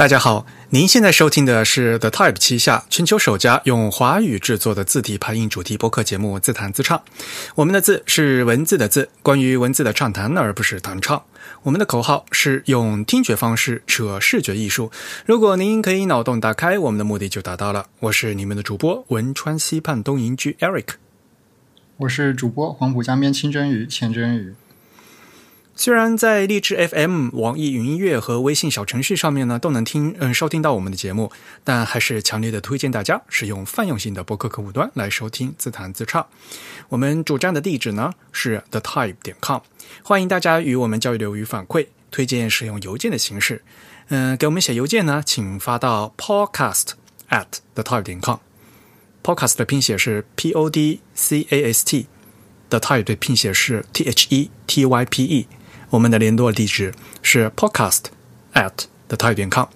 大家好，您现在收听的是 The Type 旗下全球首家用华语制作的字体排印主题播客节目《自弹自唱》。我们的字是文字的字，关于文字的畅谈，而不是弹唱。我们的口号是用听觉方式扯视觉艺术。如果您可以脑洞打开，我们的目的就达到了。我是你们的主播汶川西畔东营居 Eric，我是主播黄浦江边清蒸鱼钱蒸鱼。虽然在荔枝 FM、网易云音乐和微信小程序上面呢都能听嗯收听到我们的节目，但还是强烈的推荐大家使用泛用性的播客客户端来收听自弹自唱。我们主站的地址呢是 thetype 点 com，欢迎大家与我们交流与反馈，推荐使用邮件的形式。嗯，给我们写邮件呢，请发到 podcast at thetype 点 com。podcast 的拼写是 p o d c a s t，the type 的拼写是 t h e t y p e。我们的联络地址是 podcast at the type 点 com。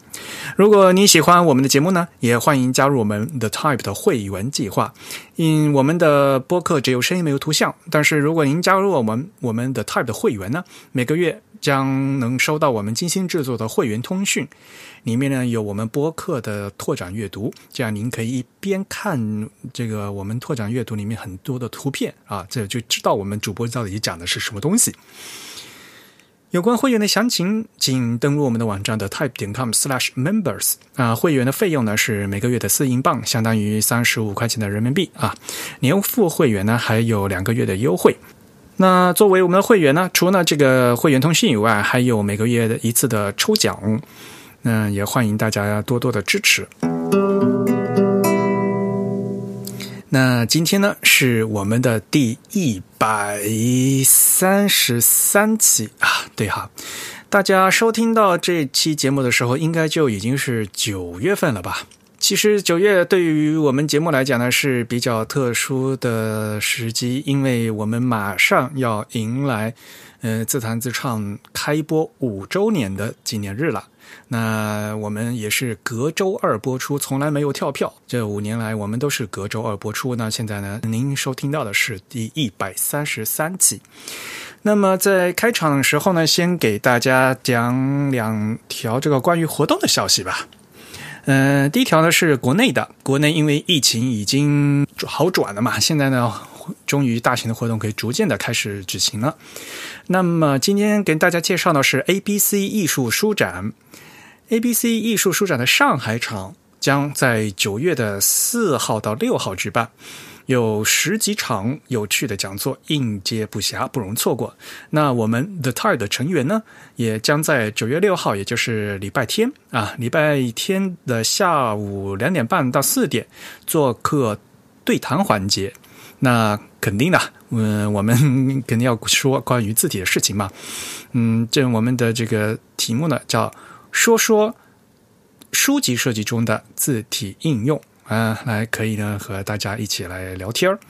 如果你喜欢我们的节目呢，也欢迎加入我们 the type 的会员计划。因我们的播客只有声音没有图像，但是如果您加入我们我们的 type 的会员呢，每个月将能收到我们精心制作的会员通讯，里面呢有我们播客的拓展阅读，这样您可以一边看这个我们拓展阅读里面很多的图片啊，这就知道我们主播到底讲的是什么东西。有关会员的详情，请登录我们的网站的 type 点 com/slash/members 啊。会员的费用呢是每个月的四英镑，相当于三十五块钱的人民币啊。年付会员呢还有两个月的优惠。那作为我们的会员呢，除了这个会员通讯以外，还有每个月的一次的抽奖。那也欢迎大家多多的支持。那今天呢，是我们的第一百三十三期啊，对哈，大家收听到这期节目的时候，应该就已经是九月份了吧？其实九月对于我们节目来讲呢，是比较特殊的时机，因为我们马上要迎来，呃，自弹自唱开播五周年的纪念日了。那我们也是隔周二播出，从来没有跳票。这五年来，我们都是隔周二播出。那现在呢，您收听到的是第一百三十三集。那么在开场的时候呢，先给大家讲两条这个关于活动的消息吧。嗯，第一条呢是国内的，国内因为疫情已经好转了嘛，现在呢，终于大型的活动可以逐渐的开始举行了。那么今天给大家介绍的是 A B C 艺术书展。A B C 艺术书展的上海场将在九月的四号到六号举办，有十几场有趣的讲座，应接不暇，不容错过。那我们 The Tide 的成员呢，也将在九月六号，也就是礼拜天啊，礼拜天的下午两点半到四点做客对谈环节。那肯定的，嗯，我们肯定要说关于字体的事情嘛。嗯，这我们的这个题目呢叫。说说书籍设计中的字体应用啊，来可以呢和大家一起来聊天儿。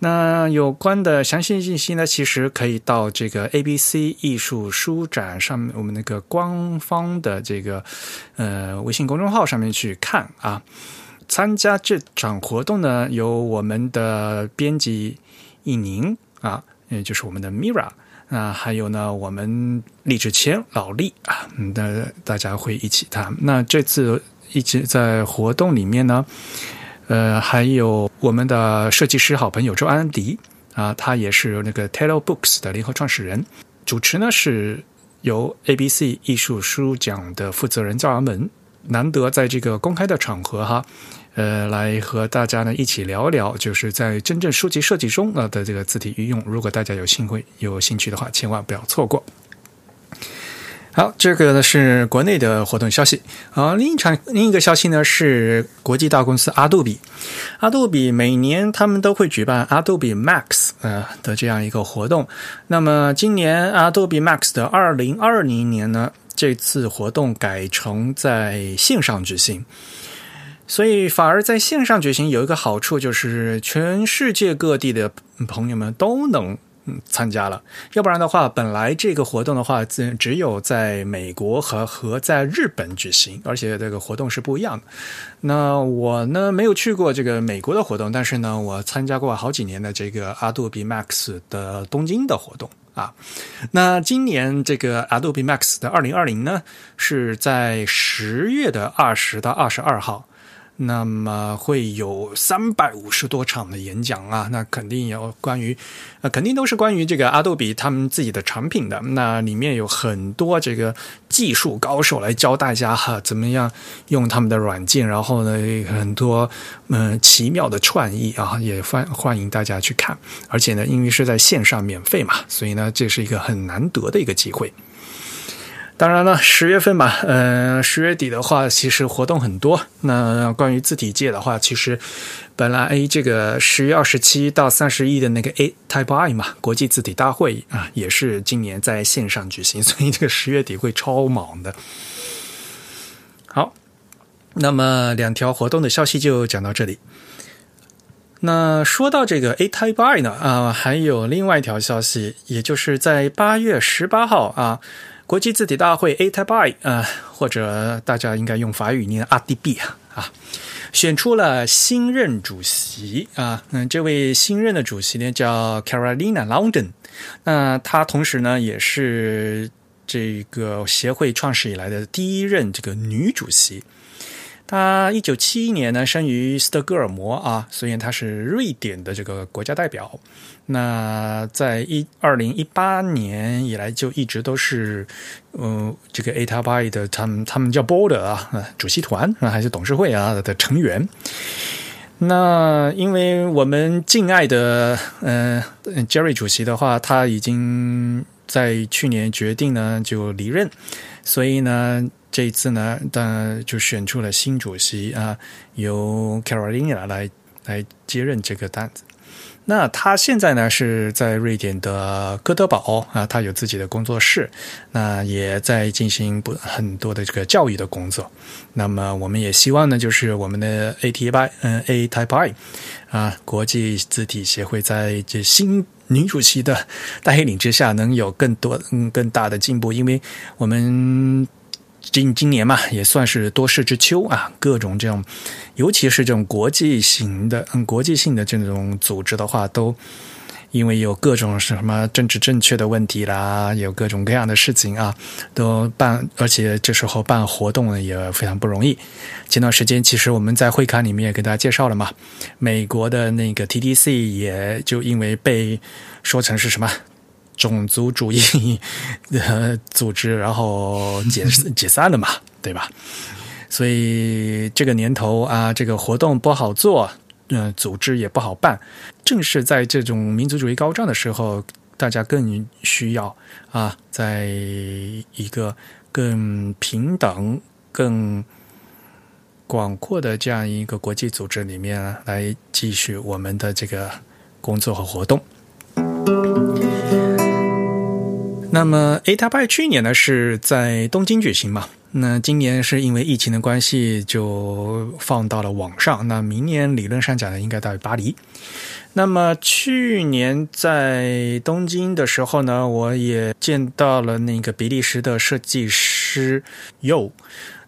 那有关的详细信息呢，其实可以到这个 A B C 艺术书展上面我们那个官方的这个呃微信公众号上面去看啊。参加这场活动呢，有我们的编辑易宁啊，也就是我们的 Mira。那还有呢，我们李志谦、老李啊，那大家会一起谈。那这次一直在活动里面呢，呃，还有我们的设计师好朋友周安迪啊，他也是那个 Taylor Books 的联合创始人。主持呢是由 ABC 艺术书奖的负责人赵阳门，难得在这个公开的场合哈。呃，来和大家呢一起聊聊，就是在真正书籍设计中啊的这个字体运用。如果大家有兴会有兴趣的话，千万不要错过。好，这个呢是国内的活动消息。好，另一场另一个消息呢是国际大公司阿杜比。阿杜比每年他们都会举办阿杜比 Max 呃的这样一个活动。那么今年阿杜比 Max 的二零二零年呢，这次活动改成在线上举行。所以，反而在线上举行有一个好处，就是全世界各地的朋友们都能参加了。要不然的话，本来这个活动的话，只只有在美国和和在日本举行，而且这个活动是不一样的。那我呢，没有去过这个美国的活动，但是呢，我参加过好几年的这个阿杜比 Max 的东京的活动。啊。那今年这个 Adobe Max 的二零二零呢，是在十月的二十到二十二号。那么会有三百五十多场的演讲啊，那肯定有关于，呃，肯定都是关于这个阿杜比他们自己的产品的。那里面有很多这个技术高手来教大家哈，怎么样用他们的软件，然后呢，很多嗯奇妙的创意啊，也欢欢迎大家去看。而且呢，因为是在线上免费嘛，所以呢，这是一个很难得的一个机会。当然了，十月份吧，嗯，十月底的话，其实活动很多。那关于字体界的话，其实本来 A 这个十月二十七到三十一的那个 A Type I 嘛，国际字体大会啊，也是今年在线上举行，所以这个十月底会超忙的。好，那么两条活动的消息就讲到这里。那说到这个 A Type I 呢，啊，还有另外一条消息，也就是在八月十八号啊。国际字体大会 A t a b I 啊，或者大家应该用法语念 RDB 啊啊，选出了新任主席啊，嗯，这位新任的主席呢叫 Carolina London，那她同时呢也是这个协会创始以来的第一任这个女主席。她一九七一年呢生于斯德哥尔摩啊，所以她是瑞典的这个国家代表。那在一二零一八年以来，就一直都是，嗯，这个 A t a b i 的他们他们叫 Board 啊，主席团啊，还是董事会啊的成员。那因为我们敬爱的嗯 Jerry 主席的话，他已经在去年决定呢就离任，所以呢这一次呢，当就选出了新主席啊，由 Carolina 来来接任这个担子。那他现在呢是在瑞典的哥德堡啊，他有自己的工作室，那也在进行不很多的这个教育的工作。那么我们也希望呢，就是我们的 A T I 嗯 A Type I 啊，国际字体协会在这新女主席的带领之下，能有更多嗯更大的进步，因为我们。今今年嘛，也算是多事之秋啊，各种这种，尤其是这种国际型的、嗯，国际性的这种组织的话，都因为有各种什么政治正确的问题啦，有各种各样的事情啊，都办，而且这时候办活动也非常不容易。前段时间，其实我们在会刊里面也给大家介绍了嘛，美国的那个 TDC 也就因为被说成是什么。种族主义的组织，然后解 解散了嘛，对吧？所以这个年头啊，这个活动不好做，嗯，组织也不好办。正是在这种民族主义高涨的时候，大家更需要啊，在一个更平等、更广阔的这样一个国际组织里面来继续我们的这个工作和活动。那么 A 塔拜去年呢是在东京举行嘛？那今年是因为疫情的关系就放到了网上。那明年理论上讲呢，应该到巴黎。那么去年在东京的时候呢，我也见到了那个比利时的设计师 Yo，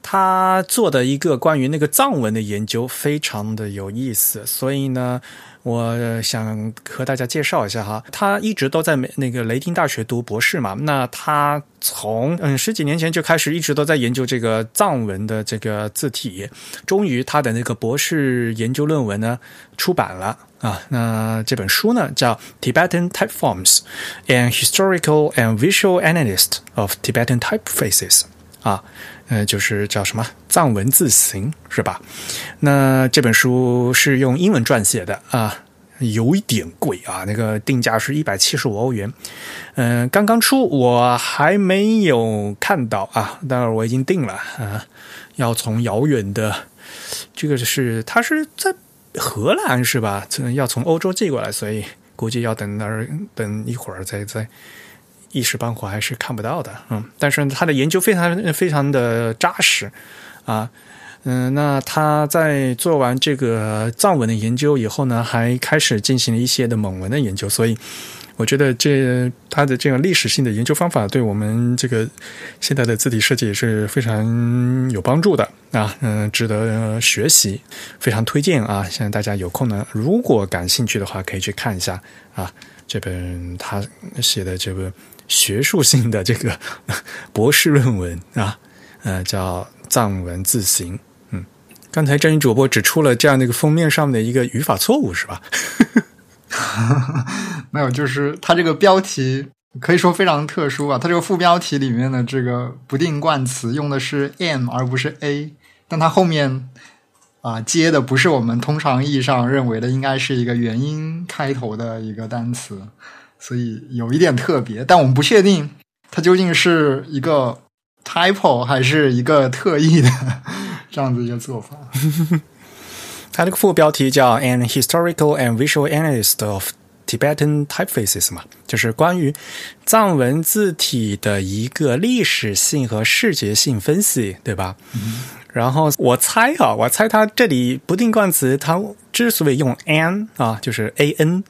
他做的一个关于那个藏文的研究非常的有意思，所以呢。我想和大家介绍一下哈，他一直都在那个雷丁大学读博士嘛。那他从嗯十几年前就开始一直都在研究这个藏文的这个字体，终于他的那个博士研究论文呢出版了啊。那这本书呢叫《Tibetan Typeforms: An Historical and Visual Analysis of Tibetan Typefaces》啊。呃，就是叫什么藏文字形是吧？那这本书是用英文撰写的啊，有一点贵啊，那个定价是一百七十五欧元。嗯，刚刚出，我还没有看到啊，但是我已经订了啊，要从遥远的这个是它是在荷兰是吧？要从欧洲寄过来，所以估计要等那儿等一会儿再再。一时半会还是看不到的，嗯，但是他的研究非常非常的扎实，啊，嗯，那他在做完这个藏文的研究以后呢，还开始进行了一些的蒙文的研究，所以我觉得这他的这样历史性的研究方法，对我们这个现在的字体设计也是非常有帮助的啊，嗯，值得学习，非常推荐啊！现在大家有空呢，如果感兴趣的话，可以去看一下啊，这本他写的这个学术性的这个 博士论文啊，呃，叫藏文字形。嗯，刚才真人主播指出了这样的一个封面上面的一个语法错误，是吧？没有，就是它这个标题可以说非常特殊啊。它这个副标题里面的这个不定冠词用的是 m 而不是 a，但它后面啊接的不是我们通常意义上认为的应该是一个元音开头的一个单词，所以有一点特别。但我们不确定它究竟是一个 typo 还是一个特意的这样子一个做法。它这个副标题叫 "An Historical and Visual Analysis of Tibetan Typefaces" 嘛，就是关于藏文字体的一个历史性和视觉性分析，对吧？然后我猜啊，我猜它这里不定冠词，它之所以用 "an" 啊，就是 "a n"。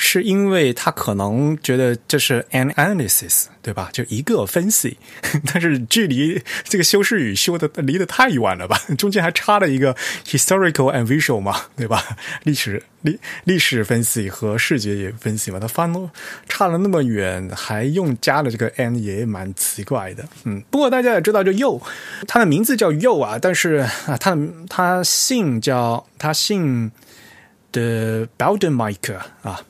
是因为他可能觉得这是 an analysis，对吧？就一个分析，但是距离这个修饰语修的离得太远了吧？中间还差了一个 historical and visual 嘛，对吧？历史历历史分析和视觉也分析嘛，它翻差了那么远，还用加了这个 an 也蛮奇怪的。嗯，不过大家也知道，这 you 他的名字叫 yo 啊，但是啊，他他姓叫他姓的 b e l d e m i k e 啊。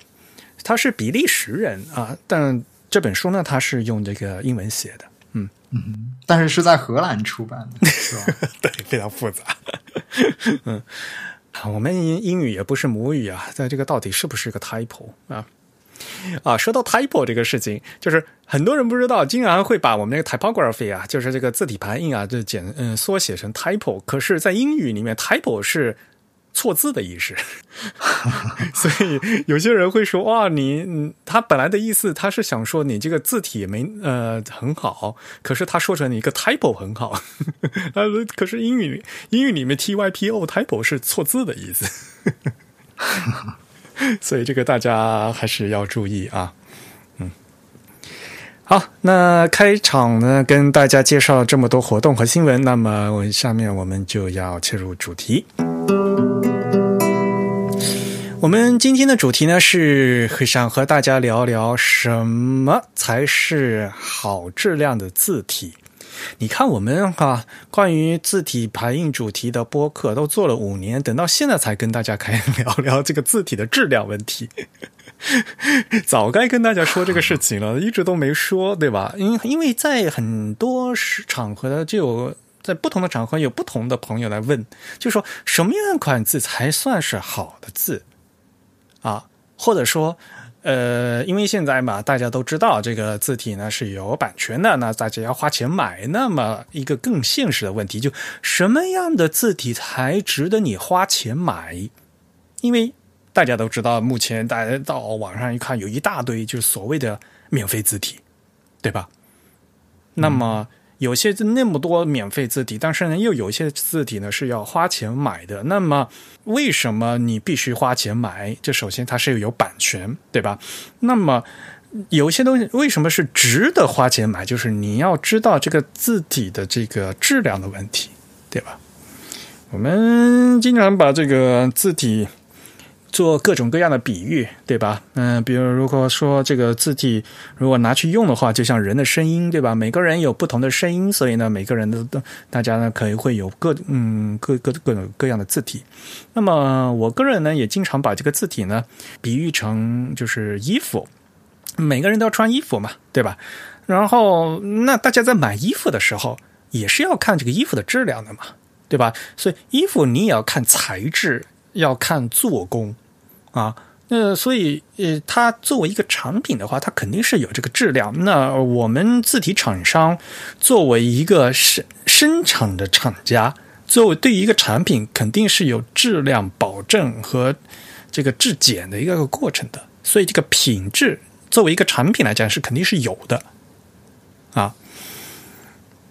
他是比利时人啊，但这本书呢，他是用这个英文写的，嗯嗯，但是是在荷兰出版的，是吧？对，非常复杂。嗯，我们英语也不是母语啊，在这个到底是不是个 typo 啊？啊，说到 typo 这个事情，就是很多人不知道，竟然会把我们那个 typography 啊，就是这个字体排印啊，就简嗯缩写成 typo，可是，在英语里面，typo 是。错字的意思，所以有些人会说：“哇，你他本来的意思，他是想说你这个字体没呃很好，可是他说成你一个 typo 很好，啊，可是英语英语里面 typo typo 是错字的意思，所以这个大家还是要注意啊。嗯，好，那开场呢，跟大家介绍这么多活动和新闻，那么我下面我们就要切入主题。我们今天的主题呢，是想和大家聊聊什么才是好质量的字体。你看，我们哈关于字体排印主题的播客都做了五年，等到现在才跟大家开聊聊这个字体的质量问题。早该跟大家说这个事情了，一直都没说，对吧？因因为在很多场合呢，就有在不同的场合有不同的朋友来问，就说什么样款字才算是好的字？啊，或者说，呃，因为现在嘛，大家都知道这个字体呢是有版权的，那大家要花钱买。那么一个更现实的问题，就什么样的字体才值得你花钱买？因为大家都知道，目前大家到网上一看，有一大堆就是所谓的免费字体，对吧？那么。有些那么多免费字体，但是呢，又有一些字体呢是要花钱买的。那么，为什么你必须花钱买？这首先它是有版权，对吧？那么，有些东西为什么是值得花钱买？就是你要知道这个字体的这个质量的问题，对吧？我们经常把这个字体。做各种各样的比喻，对吧？嗯，比如如果说这个字体如果拿去用的话，就像人的声音，对吧？每个人有不同的声音，所以呢，每个人的大家呢可能会有各嗯各各各种各样的字体。那么我个人呢也经常把这个字体呢比喻成就是衣服，每个人都要穿衣服嘛，对吧？然后那大家在买衣服的时候也是要看这个衣服的质量的嘛，对吧？所以衣服你也要看材质。要看做工啊，那所以呃，它作为一个产品的话，它肯定是有这个质量。那我们字体厂商作为一个生生产的厂家，作为对于一个产品，肯定是有质量保证和这个质检的一个过程的。所以这个品质作为一个产品来讲，是肯定是有的。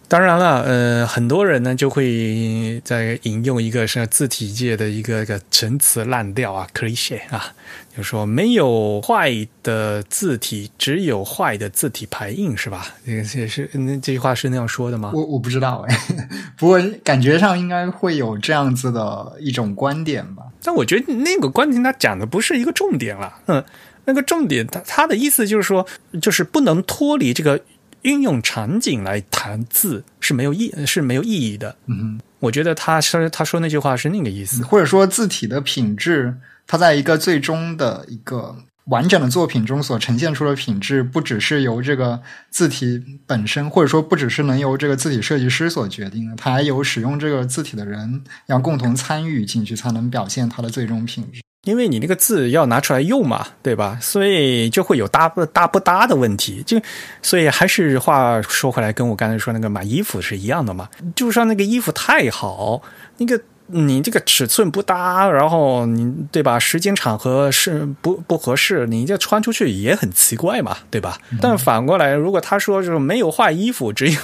当然了，呃，很多人呢就会在引用一个是字体界的一个一个陈词滥调啊，cliche 啊，就说没有坏的字体，只有坏的字体排印，是吧？这个是那这句话是那样说的吗？我我不知道哎，不过感觉上应该会有这样子的一种观点吧。但我觉得那个观点他讲的不是一个重点了，嗯，那个重点他他的意思就是说，就是不能脱离这个。运用场景来谈字是没有意是没有意义的。嗯，我觉得他说他说那句话是那个意思，或者说字体的品质，它在一个最终的一个完整的作品中所呈现出的品质，不只是由这个字体本身，或者说不只是能由这个字体设计师所决定的，它还有使用这个字体的人要共同参与进去，才能表现它的最终品质。因为你那个字要拿出来用嘛，对吧？所以就会有搭不搭不搭的问题。就所以还是话说回来，跟我刚才说那个买衣服是一样的嘛。就算那个衣服太好，那个你这个尺寸不搭，然后你对吧？时间场合是不不合适，你这穿出去也很奇怪嘛，对吧？但反过来，如果他说就是没有坏衣服，只有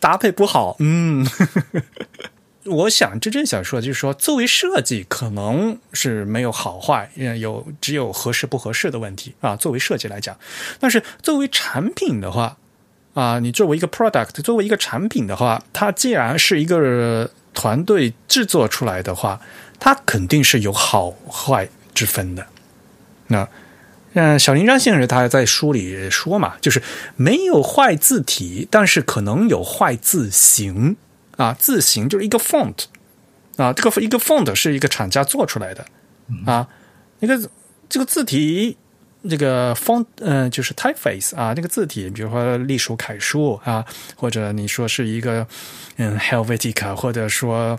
搭配不好，嗯。我想真正想说的就是说，作为设计，可能是没有好坏，有只有合适不合适的问题啊。作为设计来讲，但是作为产品的话，啊，你作为一个 product，作为一个产品的话，它既然是一个团队制作出来的话，它肯定是有好坏之分的。那，嗯，小林章先生他在书里说嘛，就是没有坏字体，但是可能有坏字形。啊，字形就是一个 font，啊，这个一个 font 是一个厂家做出来的，啊，那个这个字体，这个 font，嗯，就是 typeface 啊，那个字体，比如说隶属楷书啊，或者你说是一个嗯 Helvetica，或者说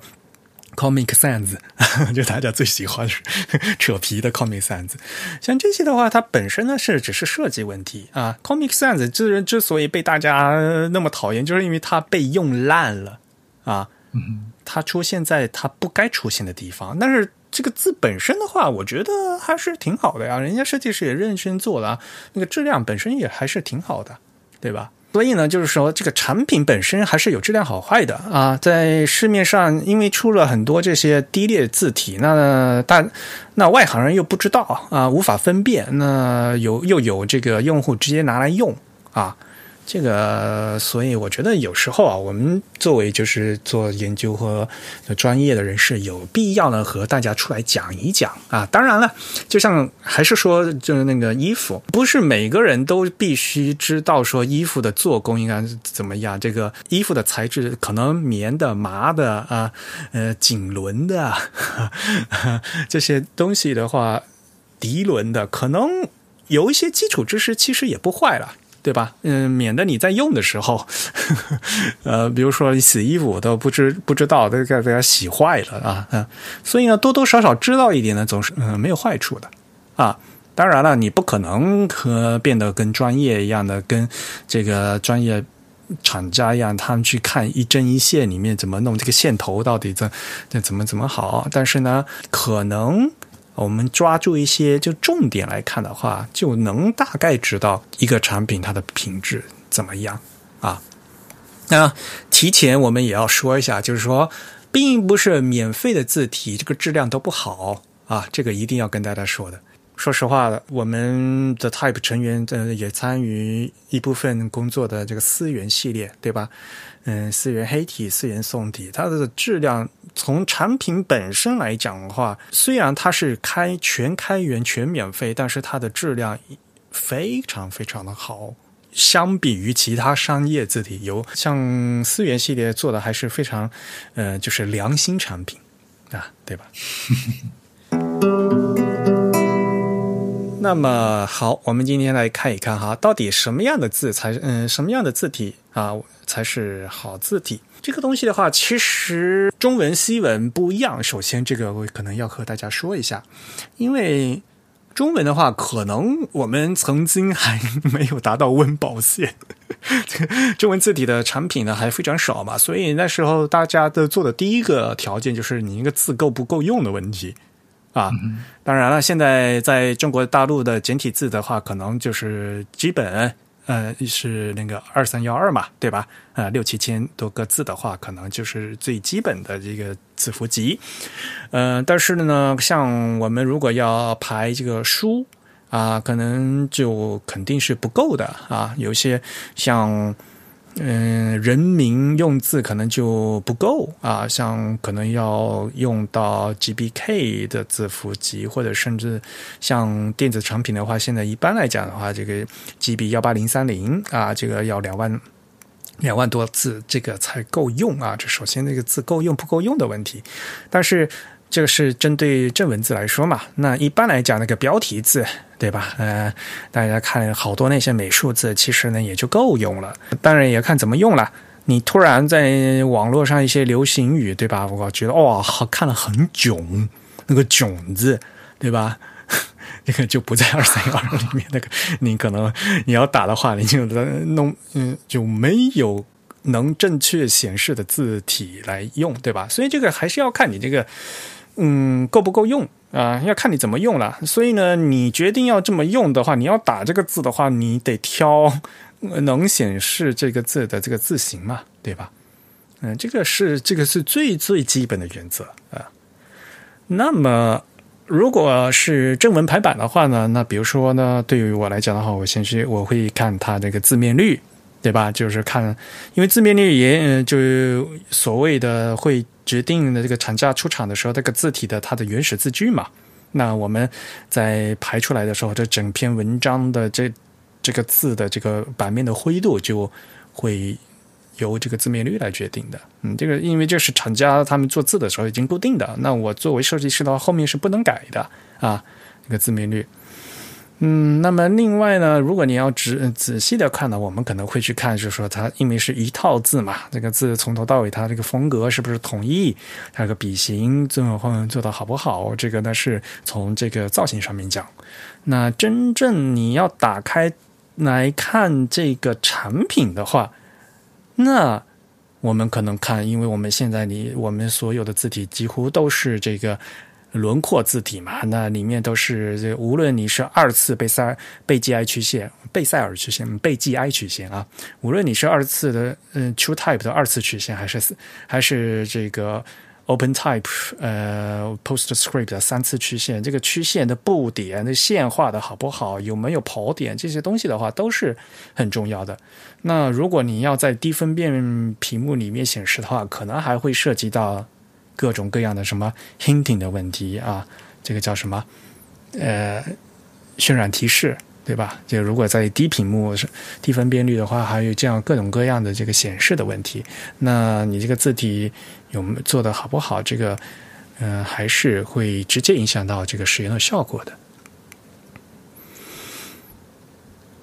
Comic Sans，就大家最喜欢 扯皮的 Comic Sans，像这些的话，它本身呢是只是设计问题啊。Comic Sans 之之所以被大家那么讨厌，就是因为它被用烂了。啊，它出现在它不该出现的地方。但是这个字本身的话，我觉得还是挺好的呀。人家设计师也认真做了，那个质量本身也还是挺好的，对吧？所以呢，就是说这个产品本身还是有质量好坏的啊。在市面上，因为出了很多这些低劣字体，那大那外行人又不知道啊，无法分辨。那有又有这个用户直接拿来用啊。这个，所以我觉得有时候啊，我们作为就是做研究和专业的人士，有必要呢和大家出来讲一讲啊。当然了，就像还是说，就是那个衣服，不是每个人都必须知道说衣服的做工应该怎么样。这个衣服的材质可能棉的、麻的啊，呃，锦纶的 这些东西的话，涤纶的，可能有一些基础知识其实也不坏了。对吧？嗯，免得你在用的时候，呃，比如说你洗衣服都不知不知道，都给大家洗坏了啊，嗯，所以呢，多多少少知道一点呢，总是嗯没有坏处的啊。当然了，你不可能和变得跟专业一样的，跟这个专业厂家一样，他们去看一针一线里面怎么弄这个线头到底怎怎怎么怎么好。但是呢，可能。我们抓住一些就重点来看的话，就能大概知道一个产品它的品质怎么样啊。那提前我们也要说一下，就是说，并不是免费的字体这个质量都不好啊，这个一定要跟大家说的。说实话，我们的 Type 成员呃也参与一部分工作的这个思源系列，对吧？嗯，思源黑体、思源宋体，它的质量从产品本身来讲的话，虽然它是开全开源、全免费，但是它的质量非常非常的好。相比于其他商业字体，有像思源系列做的还是非常，呃，就是良心产品啊，对吧？那么好，我们今天来看一看哈，到底什么样的字才嗯什么样的字体啊才是好字体？这个东西的话，其实中文西文不一样。首先，这个我可能要和大家说一下，因为中文的话，可能我们曾经还没有达到温饱线，中文字体的产品呢还非常少嘛，所以那时候大家的做的第一个条件就是你一个字够不够用的问题。啊，当然了，现在在中国大陆的简体字的话，可能就是基本，呃，是那个二三幺二嘛，对吧？呃，六七千多个字的话，可能就是最基本的这个字符集。呃，但是呢，像我们如果要排这个书啊，可能就肯定是不够的啊。有些像。嗯，人名用字可能就不够啊，像可能要用到 GBK 的字符集，或者甚至像电子产品的话，现在一般来讲的话，这个 GB 幺八零三零啊，这个要两万两万多字，这个才够用啊。这首先那个字够用不够用的问题，但是。这个是针对正文字来说嘛？那一般来讲，那个标题字，对吧？呃，大家看好多那些美术字，其实呢也就够用了。当然也看怎么用了。你突然在网络上一些流行语，对吧？我觉得哇，好看了很囧，那个囧字，对吧？那个就不在二三幺二里面。那个你可能你要打的话，你就弄嗯，就没有能正确显示的字体来用，对吧？所以这个还是要看你这个。嗯，够不够用啊？要看你怎么用了。所以呢，你决定要这么用的话，你要打这个字的话，你得挑能显示这个字的这个字形嘛，对吧？嗯，这个是这个是最最基本的原则啊。那么，如果是正文排版的话呢，那比如说呢，对于我来讲的话，我先去我会看它这个字面率，对吧？就是看，因为字面率也嗯就所谓的会。决定的这个厂家出厂的时候，这个字体的它的原始字距嘛，那我们在排出来的时候，这整篇文章的这这个字的这个版面的灰度就会由这个字面率来决定的。嗯，这个因为这是厂家他们做字的时候已经固定的，那我作为设计师的话，后面是不能改的啊，这个字面率。嗯，那么另外呢，如果你要仔仔细的看呢，我们可能会去看，就是说它因为是一套字嘛，这个字从头到尾它这个风格是不是统一，它这个笔形最后做的好不好，这个呢是从这个造型上面讲。那真正你要打开来看这个产品的话，那我们可能看，因为我们现在你我们所有的字体几乎都是这个。轮廓字体嘛，那里面都是，无论你是二次贝塞贝 G I 曲线、贝塞尔曲线、贝 G I 曲线啊，无论你是二次的嗯 True Type 的二次曲线，还是还是这个 Open Type 呃 PostScript 的三次曲线，这个曲线的布点的线画的好不好，有没有跑点这些东西的话，都是很重要的。那如果你要在低分辨屏幕里面显示的话，可能还会涉及到。各种各样的什么 hinting 的问题啊，这个叫什么？呃，渲染提示，对吧？就如果在低屏幕、低分辨率的话，还有这样各种各样的这个显示的问题，那你这个字体有做的好不好？这个，嗯，还是会直接影响到这个使用的效果的。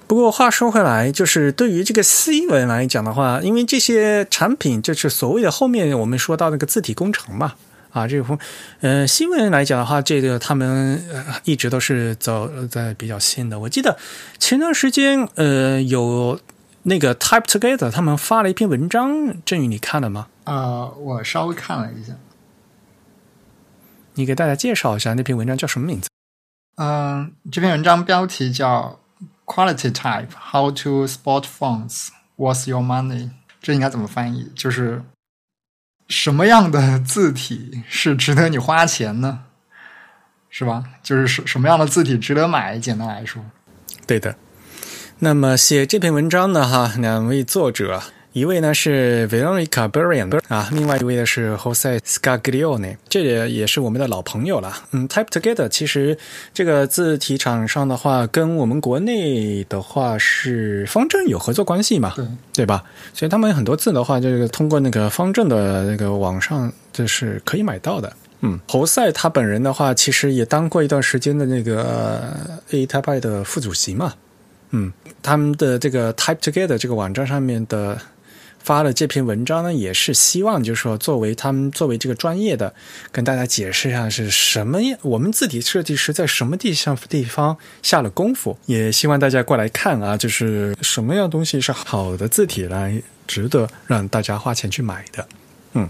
不过话说回来，就是对于这个 C 文来讲的话，因为这些产品就是所谓的后面我们说到那个字体工程嘛，啊，这个呃新闻来讲的话，这个他们一直都是走在比较新的。我记得前段时间呃有那个 Type Together 他们发了一篇文章，振宇你看了吗？啊，我稍微看了一下。你给大家介绍一下那篇文章叫什么名字？嗯，这篇文章标题叫。Quality type, how to spot fonts? What's your money? 这应该怎么翻译？就是什么样的字体是值得你花钱呢？是吧？就是什什么样的字体值得买？简单来说，对的。那么写这篇文章的哈，两位作者。一位呢是 Veronica b e r i a n 啊，另外一位呢是 Jose Scaglione，这也也是我们的老朋友了。嗯，Type Together 其实这个字体厂商的话，跟我们国内的话是方正有合作关系嘛，对对吧？所以他们很多字的话，就是通过那个方正的那个网上就是可以买到的。嗯，侯赛他本人的话，其实也当过一段时间的那个 A Type 的副主席嘛。嗯，他们的这个 Type Together 这个网站上面的。发了这篇文章呢，也是希望就是说，作为他们作为这个专业的，跟大家解释一下是什么样，我们字体设计师在什么地上地方下了功夫，也希望大家过来看啊，就是什么样东西是好的字体来值得让大家花钱去买的，嗯，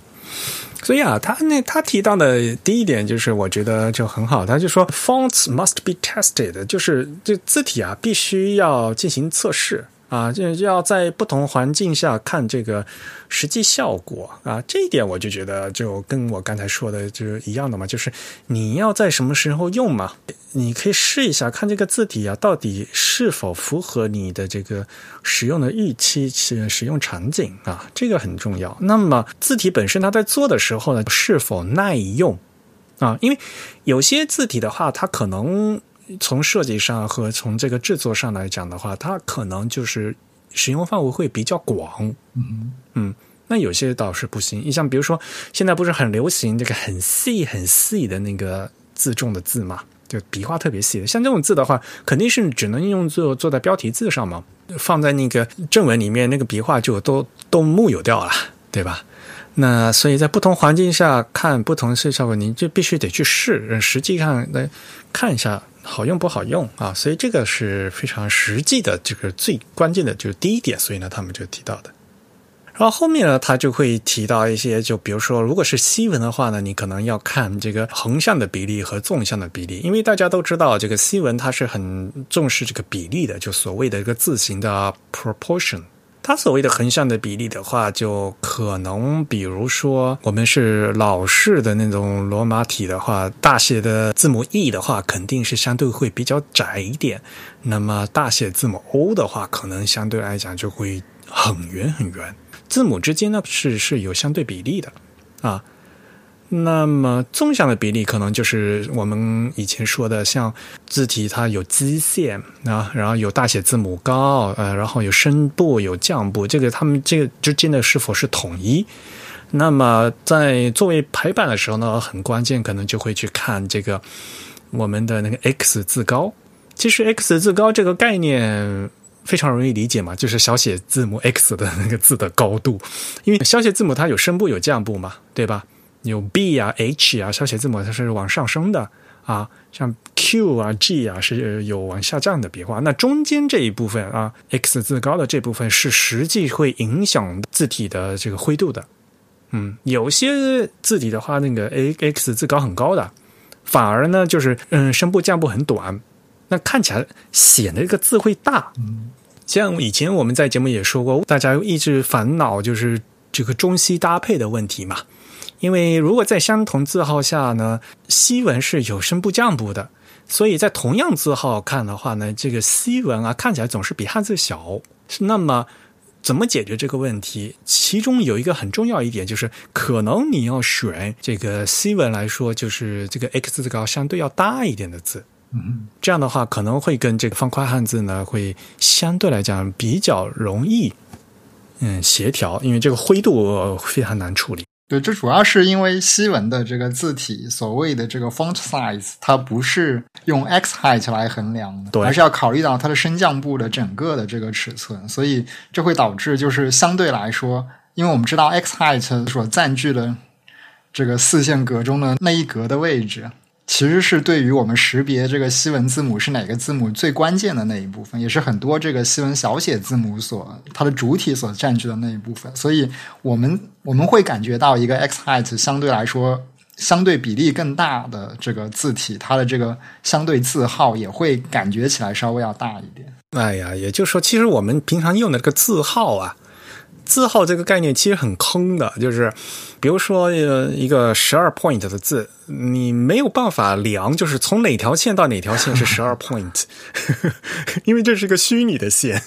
所以啊，他那他提到的第一点就是我觉得就很好，他就说 fonts must be tested，就是这字体啊必须要进行测试。啊，就就要在不同环境下看这个实际效果啊，这一点我就觉得就跟我刚才说的就是一样的嘛，就是你要在什么时候用嘛，你可以试一下看这个字体啊，到底是否符合你的这个使用的预期使使用场景啊，这个很重要。那么字体本身它在做的时候呢，是否耐用啊？因为有些字体的话，它可能。从设计上和从这个制作上来讲的话，它可能就是使用范围会比较广。嗯嗯，那有些倒是不行。你像比如说，现在不是很流行这个很细很细的那个字重的字嘛？就笔画特别细的，像这种字的话，肯定是只能用作做在标题字上嘛，放在那个正文里面，那个笔画就都都木有掉了，对吧？那所以在不同环境下看不同的效果，你就必须得去试，实际上来看一下。好用不好用啊？所以这个是非常实际的，这个最关键的就是第一点。所以呢，他们就提到的。然后后面呢，他就会提到一些，就比如说，如果是西文的话呢，你可能要看这个横向的比例和纵向的比例，因为大家都知道，这个西文它是很重视这个比例的，就所谓的一个字形的 proportion。它所谓的横向的比例的话，就可能比如说我们是老式的那种罗马体的话，大写的字母 E 的话，肯定是相对会比较窄一点。那么大写字母 O 的话，可能相对来讲就会很圆很圆。字母之间呢是是有相对比例的啊。那么纵向的比例可能就是我们以前说的，像字体它有基线啊，然后有大写字母高，呃，然后有声部有降部，这个它们这个之间的是否是统一？那么在作为排版的时候呢，很关键，可能就会去看这个我们的那个 X 字高。其实 X 字高这个概念非常容易理解嘛，就是小写字母 X 的那个字的高度，因为小写字母它有声部有降部嘛，对吧？有 B 啊、H 啊，小写字母它是往上升的啊，像 Q 啊、G 啊是有往下降的笔画。那中间这一部分啊，X 字高的这部分是实际会影响字体的这个灰度的。嗯，有些字体的话，那个 A X 字高很高的，反而呢就是嗯声部降部很短，那看起来显得这个字会大。嗯，像以前我们在节目也说过，大家一直烦恼就是这个中西搭配的问题嘛。因为如果在相同字号下呢，西文是有声部降部的，所以在同样字号看的话呢，这个西文啊看起来总是比汉字小。那么怎么解决这个问题？其中有一个很重要一点，就是可能你要选这个西文来说，就是这个 X 字高相对要大一点的字。嗯，这样的话可能会跟这个方块汉字呢会相对来讲比较容易嗯协调，因为这个灰度非常难处理。对，这主要是因为西文的这个字体，所谓的这个 font size，它不是用 x height 来衡量的，而是要考虑到它的升降部的整个的这个尺寸，所以这会导致就是相对来说，因为我们知道 x height 所占据的这个四线格中的那一格的位置。其实是对于我们识别这个西文字母是哪个字母最关键的那一部分，也是很多这个西文小写字母所它的主体所占据的那一部分。所以，我们我们会感觉到一个 x height 相对来说相对比例更大的这个字体，它的这个相对字号也会感觉起来稍微要大一点。哎呀，也就是说，其实我们平常用的这个字号啊。字号这个概念其实很坑的，就是比如说一个十二 point 的字，你没有办法量，就是从哪条线到哪条线是 十二 point，因为这是个虚拟的线。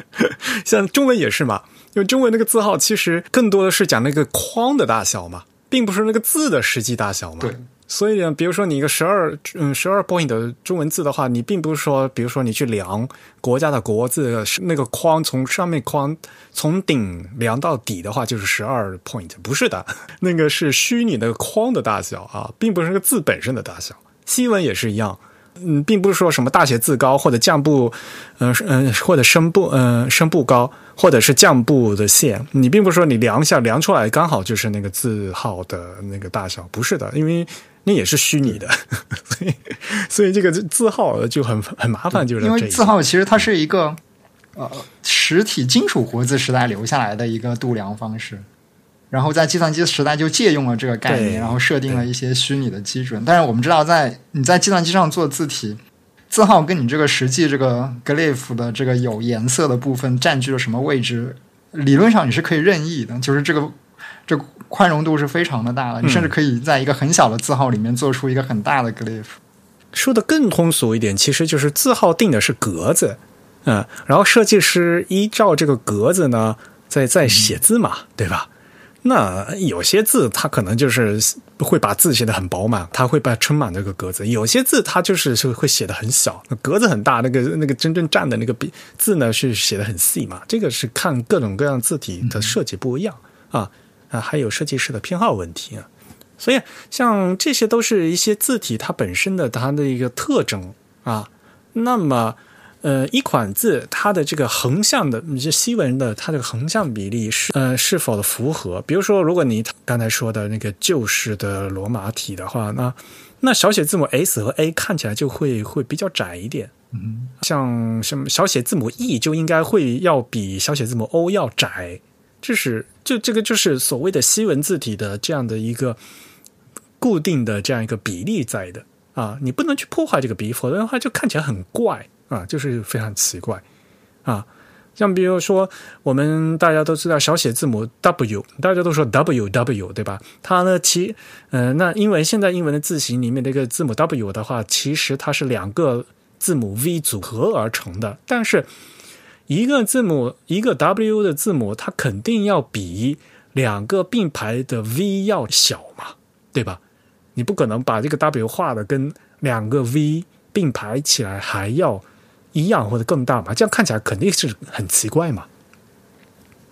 像中文也是嘛，因为中文那个字号其实更多的是讲那个框的大小嘛，并不是那个字的实际大小嘛。对。所以呢，比如说你一个十二嗯十二 point 的中文字的话，你并不是说，比如说你去量国家的国字那个框从上面框从顶量到底的话，就是十二 point，不是的，那个是虚拟的框的大小啊，并不是个字本身的大小。西文也是一样。嗯，并不是说什么大写字高或者降部，嗯嗯，或者声部，嗯声部高，或者是降部的线，你并不是说你量一下量出来刚好就是那个字号的那个大小，不是的，因为那也是虚拟的，所以所以这个字号就很很麻烦，就是因为字号其实它是一个呃实体金属活字时代留下来的一个度量方式。然后在计算机时代就借用了这个概念，然后设定了一些虚拟的基准。但是我们知道，在你在计算机上做字体，字号跟你这个实际这个 glyph 的这个有颜色的部分占据了什么位置，理论上你是可以任意的，就是这个这宽容度是非常的大了，你甚至可以在一个很小的字号里面做出一个很大的 glyph。说的更通俗一点，其实就是字号定的是格子，嗯，然后设计师依照这个格子呢，在在写字嘛，对吧？那有些字它可能就是会把字写得很饱满，它会把撑满这个格子；有些字它就是是会写的很小，格子很大，那个那个真正占的那个笔字呢是写的很细嘛。这个是看各种各样字体的设计不一样啊啊，还有设计师的偏好问题啊。所以像这些都是一些字体它本身的它的一个特征啊。那么。呃，一款字它的这个横向的，这西文的它这个横向比例是呃是否的符合？比如说，如果你刚才说的那个旧式的罗马体的话，那那小写字母 S 和 A 看起来就会会比较窄一点。嗯，像什么小写字母 E 就应该会要比小写字母 O 要窄，这是就这个就是所谓的西文字体的这样的一个固定的这样一个比例在的啊，你不能去破坏这个比例，否则的话就看起来很怪。啊，就是非常奇怪，啊，像比如说，我们大家都知道小写字母 W，大家都说 W W，对吧？它呢，其嗯，那因为现在英文的字形里面那个字母 W 的话，其实它是两个字母 V 组合而成的，但是一个字母一个 W 的字母，它肯定要比两个并排的 V 要小嘛，对吧？你不可能把这个 W 画的跟两个 V 并排起来还要。一样或者更大嘛？这样看起来肯定是很奇怪嘛。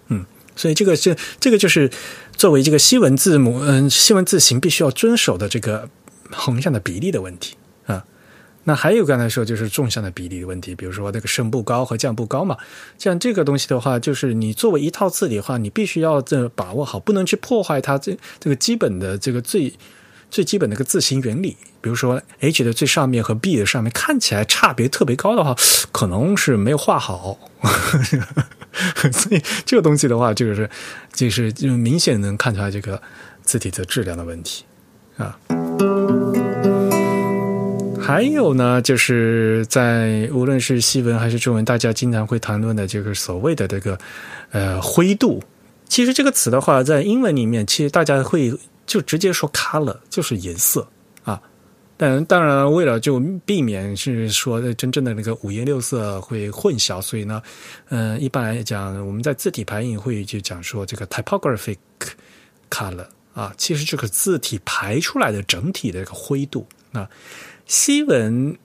嗯，所以这个是这个就是作为这个西文字母，嗯，西文字形必须要遵守的这个横向的比例的问题。那还有刚才说就是纵向的比例的问题，比如说那个升部高和降部高嘛。像这个东西的话，就是你作为一套字体的话，你必须要这把握好，不能去破坏它这这个基本的这个最。最基本的一个字形原理，比如说 H 的最上面和 B 的上面看起来差别特别高的话，可能是没有画好。所以这个东西的话，就是就是就明显能看出来这个字体的质量的问题啊。还有呢，就是在无论是西文还是中文，大家经常会谈论的这个所谓的这个呃灰度。其实这个词的话，在英文里面，其实大家会。就直接说 color 就是颜色啊，但当然为了就避免是说真正的那个五颜六色会混淆，所以呢，嗯，一般来讲我们在字体排印会就讲说这个 typographic color 啊，其实这个字体排出来的整体的一个灰度啊，西文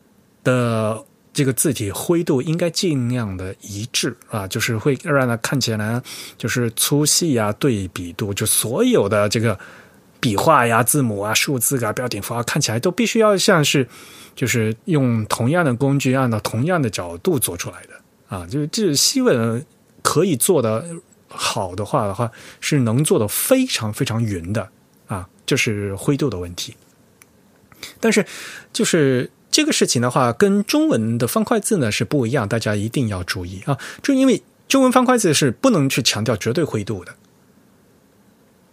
的这个字体灰度应该尽量的一致啊，就是会让它看起来就是粗细啊、对比度，就所有的这个。笔画呀、字母啊、数字啊、标点符号看起来都必须要像是，就是用同样的工具按照同样的角度做出来的啊。就是这西文可以做的好的话的话，是能做的非常非常匀的啊，就是灰度的问题。但是就是这个事情的话，跟中文的方块字呢是不一样，大家一定要注意啊。就因为中文方块字是不能去强调绝对灰度的，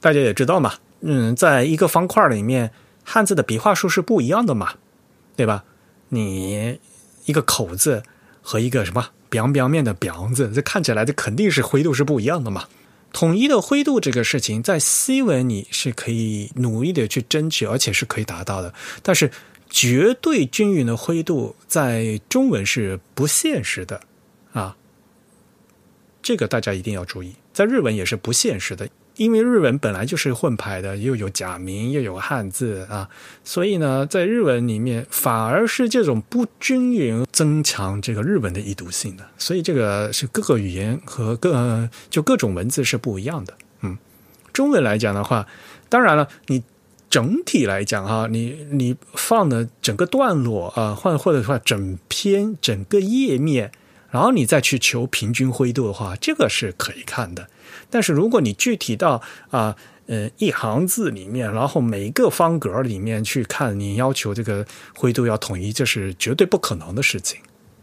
大家也知道嘛。嗯，在一个方块里面，汉字的笔画数是不一样的嘛，对吧？你一个口字和一个什么“表表面”的“表”字，这看起来这肯定是灰度是不一样的嘛。统一的灰度这个事情，在西文你是可以努力的去争取，而且是可以达到的。但是绝对均匀的灰度在中文是不现实的啊，这个大家一定要注意，在日文也是不现实的。因为日文本来就是混排的，又有假名又有汉字啊，所以呢，在日文里面反而是这种不均匀增强这个日文的易读性的，所以这个是各个语言和各就各种文字是不一样的。嗯，中文来讲的话，当然了，你整体来讲哈，你你放的整个段落啊，或或者说整篇整个页面，然后你再去求平均灰度的话，这个是可以看的。但是如果你具体到啊，呃，一行字里面，然后每一个方格里面去看，你要求这个灰度要统一，这是绝对不可能的事情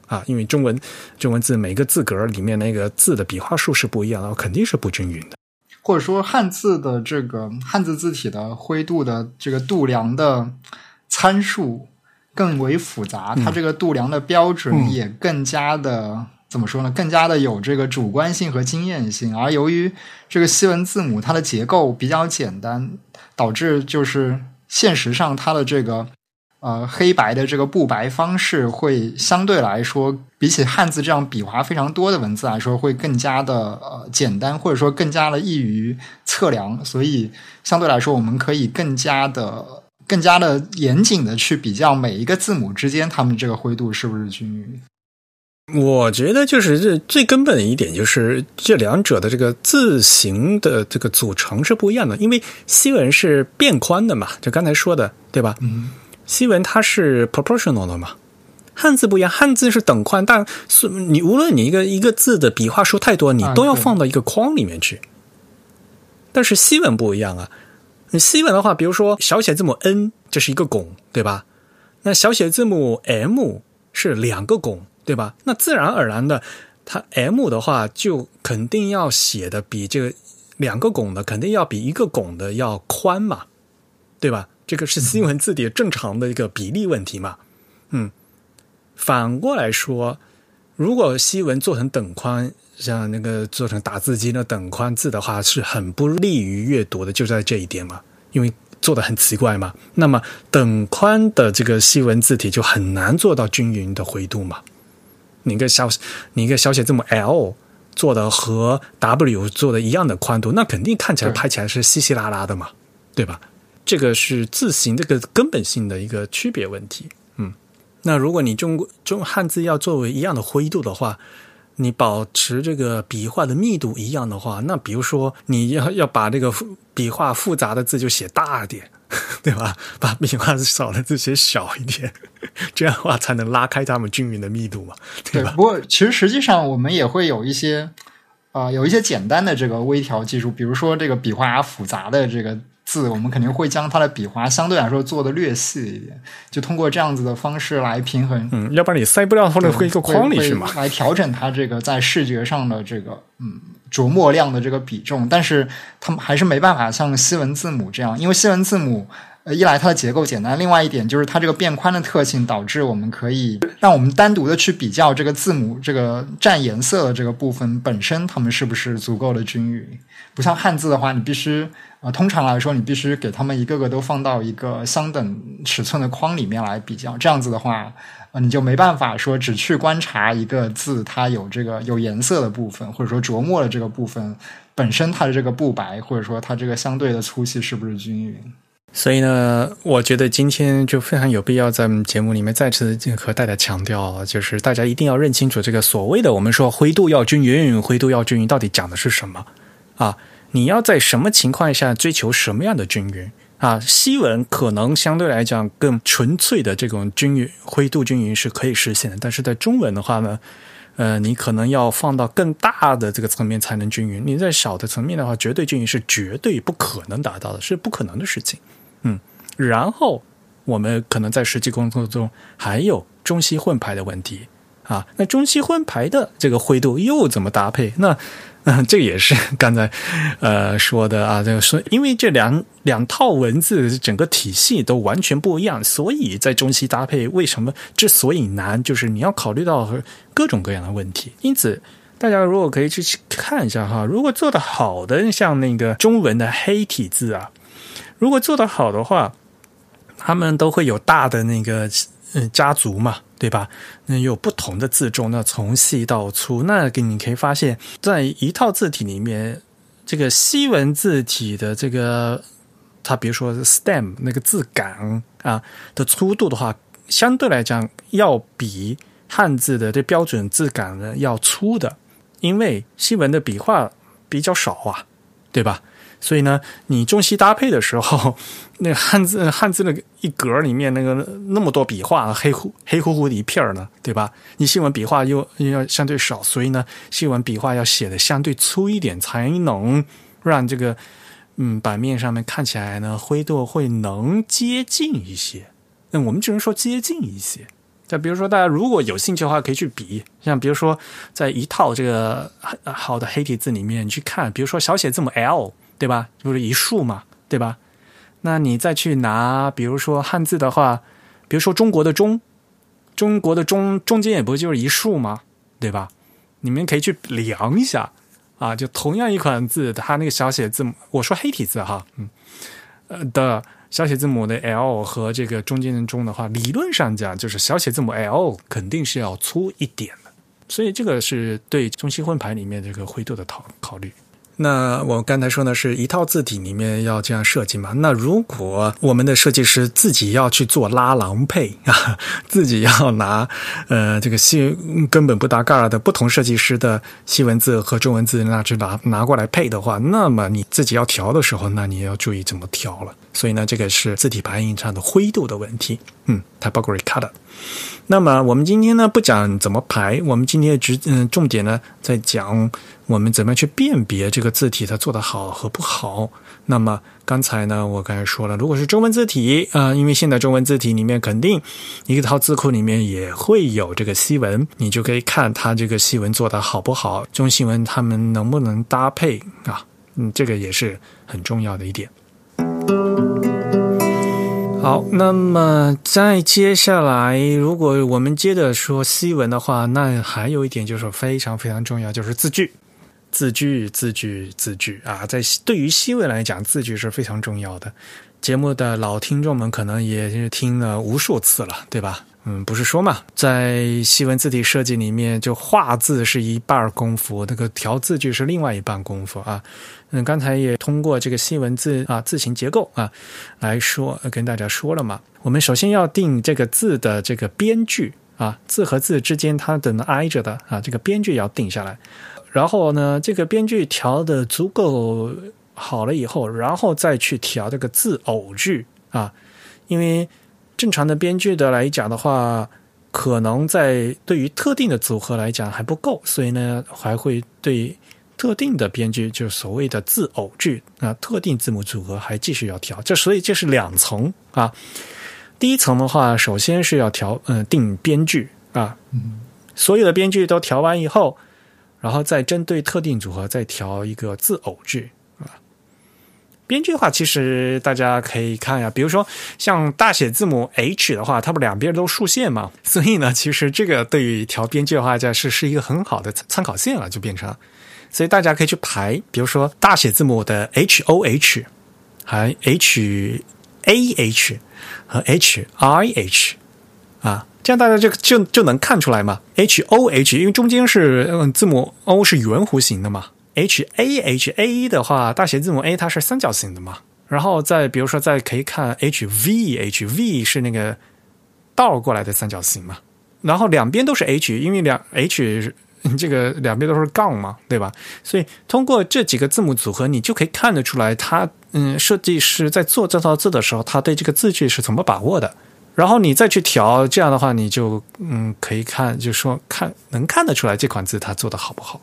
啊！因为中文中文字每个字格里面那个字的笔画数是不一样的，肯定是不均匀的。或者说汉字的这个汉字字体的灰度的这个度量的参数，更为复杂，它这个度量的标准也更加的。怎么说呢？更加的有这个主观性和经验性，而由于这个西文字母它的结构比较简单，导致就是现实上它的这个呃黑白的这个布白方式会相对来说，比起汉字这样笔画非常多的文字来说，会更加的呃简单，或者说更加的易于测量。所以相对来说，我们可以更加的、更加的严谨的去比较每一个字母之间它们这个灰度是不是均匀。我觉得就是这最根本的一点，就是这两者的这个字形的这个组成是不一样的。因为西文是变宽的嘛，就刚才说的，对吧？嗯，西文它是 proportional 的嘛，汉字不一样，汉字是等宽，但是你无论你一个一个字的笔画数太多，你都要放到一个框里面去。但是西文不一样啊，你西文的话，比如说小写字母 n 这是一个拱，对吧？那小写字母 m 是两个拱。对吧？那自然而然的，它 M 的话就肯定要写的比这个两个拱的肯定要比一个拱的要宽嘛，对吧？这个是西文字体正常的一个比例问题嘛。嗯，反过来说，如果西文做成等宽，像那个做成打字机的等宽字的话，是很不利于阅读的，就在这一点嘛，因为做的很奇怪嘛。那么等宽的这个西文字体就很难做到均匀的回度嘛。你一个小，你一个小写字母 L 做的和 W 做的一样的宽度，那肯定看起来拍起来是稀稀拉拉的嘛，对吧？这个是字形这个根本性的一个区别问题。嗯，那如果你中国中汉字要作为一样的灰度的话，你保持这个笔画的密度一样的话，那比如说你要要把这个笔画复杂的字就写大点。对吧？把笔画少的字写小一点，这样的话才能拉开它们均匀的密度嘛，对吧？不过，其实实际上我们也会有一些啊，有一些简单的这个微调技术，比如说这个笔画复杂的这个字，我们肯定会将它的笔画相对来说做的略细一点，就通过这样子的方式来平衡。嗯，要不然你塞不掉放在一个框里去嘛？来调整它这个在视觉上的这个嗯。着墨量的这个比重，但是他们还是没办法像西文字母这样，因为西文字母，呃，一来它的结构简单，另外一点就是它这个变宽的特性，导致我们可以让我们单独的去比较这个字母这个占颜色的这个部分本身，它们是不是足够的均匀。不像汉字的话，你必须啊，通常来说，你必须给它们一个个都放到一个相等尺寸的框里面来比较，这样子的话。啊，你就没办法说只去观察一个字，它有这个有颜色的部分，或者说琢磨的这个部分本身它的这个不白，或者说它这个相对的粗细是不是均匀？所以呢，我觉得今天就非常有必要在节目里面再次和大家强调，就是大家一定要认清楚这个所谓的我们说灰度要均匀，灰度要均匀到底讲的是什么啊？你要在什么情况下追求什么样的均匀？啊，西文可能相对来讲更纯粹的这种均匀灰度均匀是可以实现的，但是在中文的话呢，呃，你可能要放到更大的这个层面才能均匀。你在小的层面的话，绝对均匀是绝对不可能达到的，是不可能的事情。嗯，然后我们可能在实际工作中还有中西混排的问题啊，那中西混排的这个灰度又怎么搭配？那？这也是 刚才呃说的啊，这个说，因为这两两套文字整个体系都完全不一样，所以在中西搭配为什么之所以难，就是你要考虑到各种各样的问题。因此，大家如果可以去看一下哈，如果做的好的，像那个中文的黑体字啊，如果做的好的话，他们都会有大的那个嗯家族嘛。对吧？那有不同的字重，那从细到粗，那给你可以发现，在一套字体里面，这个西文字体的这个，它比如说 stem 那个字杆啊的粗度的话，相对来讲要比汉字的这标准字杆呢要粗的，因为西文的笔画比较少啊，对吧？所以呢，你中西搭配的时候，那汉字汉字那个一格里面那个那么多笔画，黑乎黑乎乎的一片儿呢，对吧？你西文笔画又又要相对少，所以呢，西文笔画要写的相对粗一点，才能让这个嗯版面上面看起来呢灰度会能接近一些。那我们只能说接近一些。那比如说，大家如果有兴趣的话，可以去比，像比如说在一套这个好的黑体字里面去看，比如说小写字母 L。对吧？就是一竖嘛，对吧？那你再去拿，比如说汉字的话，比如说中国的中，中国的中中间也不就是一竖吗？对吧？你们可以去量一下啊，就同样一款字，它那个小写字母，我说黑体字哈，嗯，呃的小写字母的 L 和这个中间的中的话，理论上讲就是小写字母 L 肯定是要粗一点的，所以这个是对中西混排里面这个灰度的考考虑。那我刚才说呢，是一套字体里面要这样设计嘛？那如果我们的设计师自己要去做拉郎配啊，自己要拿呃这个西根本不搭嘎的不同设计师的西文字和中文字那去拿拿过来配的话，那么你自己要调的时候，那你要注意怎么调了。所以呢，这个是字体排印上的灰度的问题。嗯，typography color。那么我们今天呢不讲怎么排，我们今天只嗯重点呢在讲我们怎么去辨别这个字体它做的好和不好。那么刚才呢我刚才说了，如果是中文字体啊、因为现在中文字体里面肯定一个套字库里面也会有这个西文，你就可以看它这个西文做的好不好，中西文它们能不能搭配啊？嗯，这个也是很重要的一点。好，那么再接下来，如果我们接着说西文的话，那还有一点就是非常非常重要，就是字句，字句，字句，字句啊，在对于西文来讲，字句是非常重要的。节目的老听众们可能也是听了无数次了，对吧？嗯，不是说嘛，在西文字体设计里面，就画字是一半功夫，那个调字句是另外一半功夫啊。嗯，刚才也通过这个西文字啊字形结构啊来说，跟大家说了嘛。我们首先要定这个字的这个边距啊，字和字之间它的挨着的啊，这个边距要定下来。然后呢，这个编剧调的足够好了以后，然后再去调这个字偶句啊，因为正常的编剧的来讲的话，可能在对于特定的组合来讲还不够，所以呢还会对。特定的编剧就是所谓的字偶句啊，特定字母组合还继续要调，这所以这是两层啊。第一层的话，首先是要调嗯定编剧啊，所有的编剧都调完以后，然后再针对特定组合再调一个字偶句啊。编剧的话，其实大家可以看呀，比如说像大写字母 H 的话，它不两边都竖线嘛，所以呢，其实这个对于调编剧的话，这是是一个很好的参考线了，就变成。所以大家可以去排，比如说大写字母的 H O H，还 H A H 和 H I H 啊，这样大家就就就能看出来嘛。H O H 因为中间是嗯字母 O 是圆弧形的嘛，H A H A 的话大写字母 A 它是三角形的嘛。然后再比如说再可以看 H V H V 是那个倒过来的三角形嘛。然后两边都是 H，因为两 H。这个两边都是杠嘛，对吧？所以通过这几个字母组合，你就可以看得出来，他嗯，设计师在做这套字的时候，他对这个字句是怎么把握的。然后你再去调，这样的话，你就嗯，可以看，就说看能看得出来这款字它做的好不好。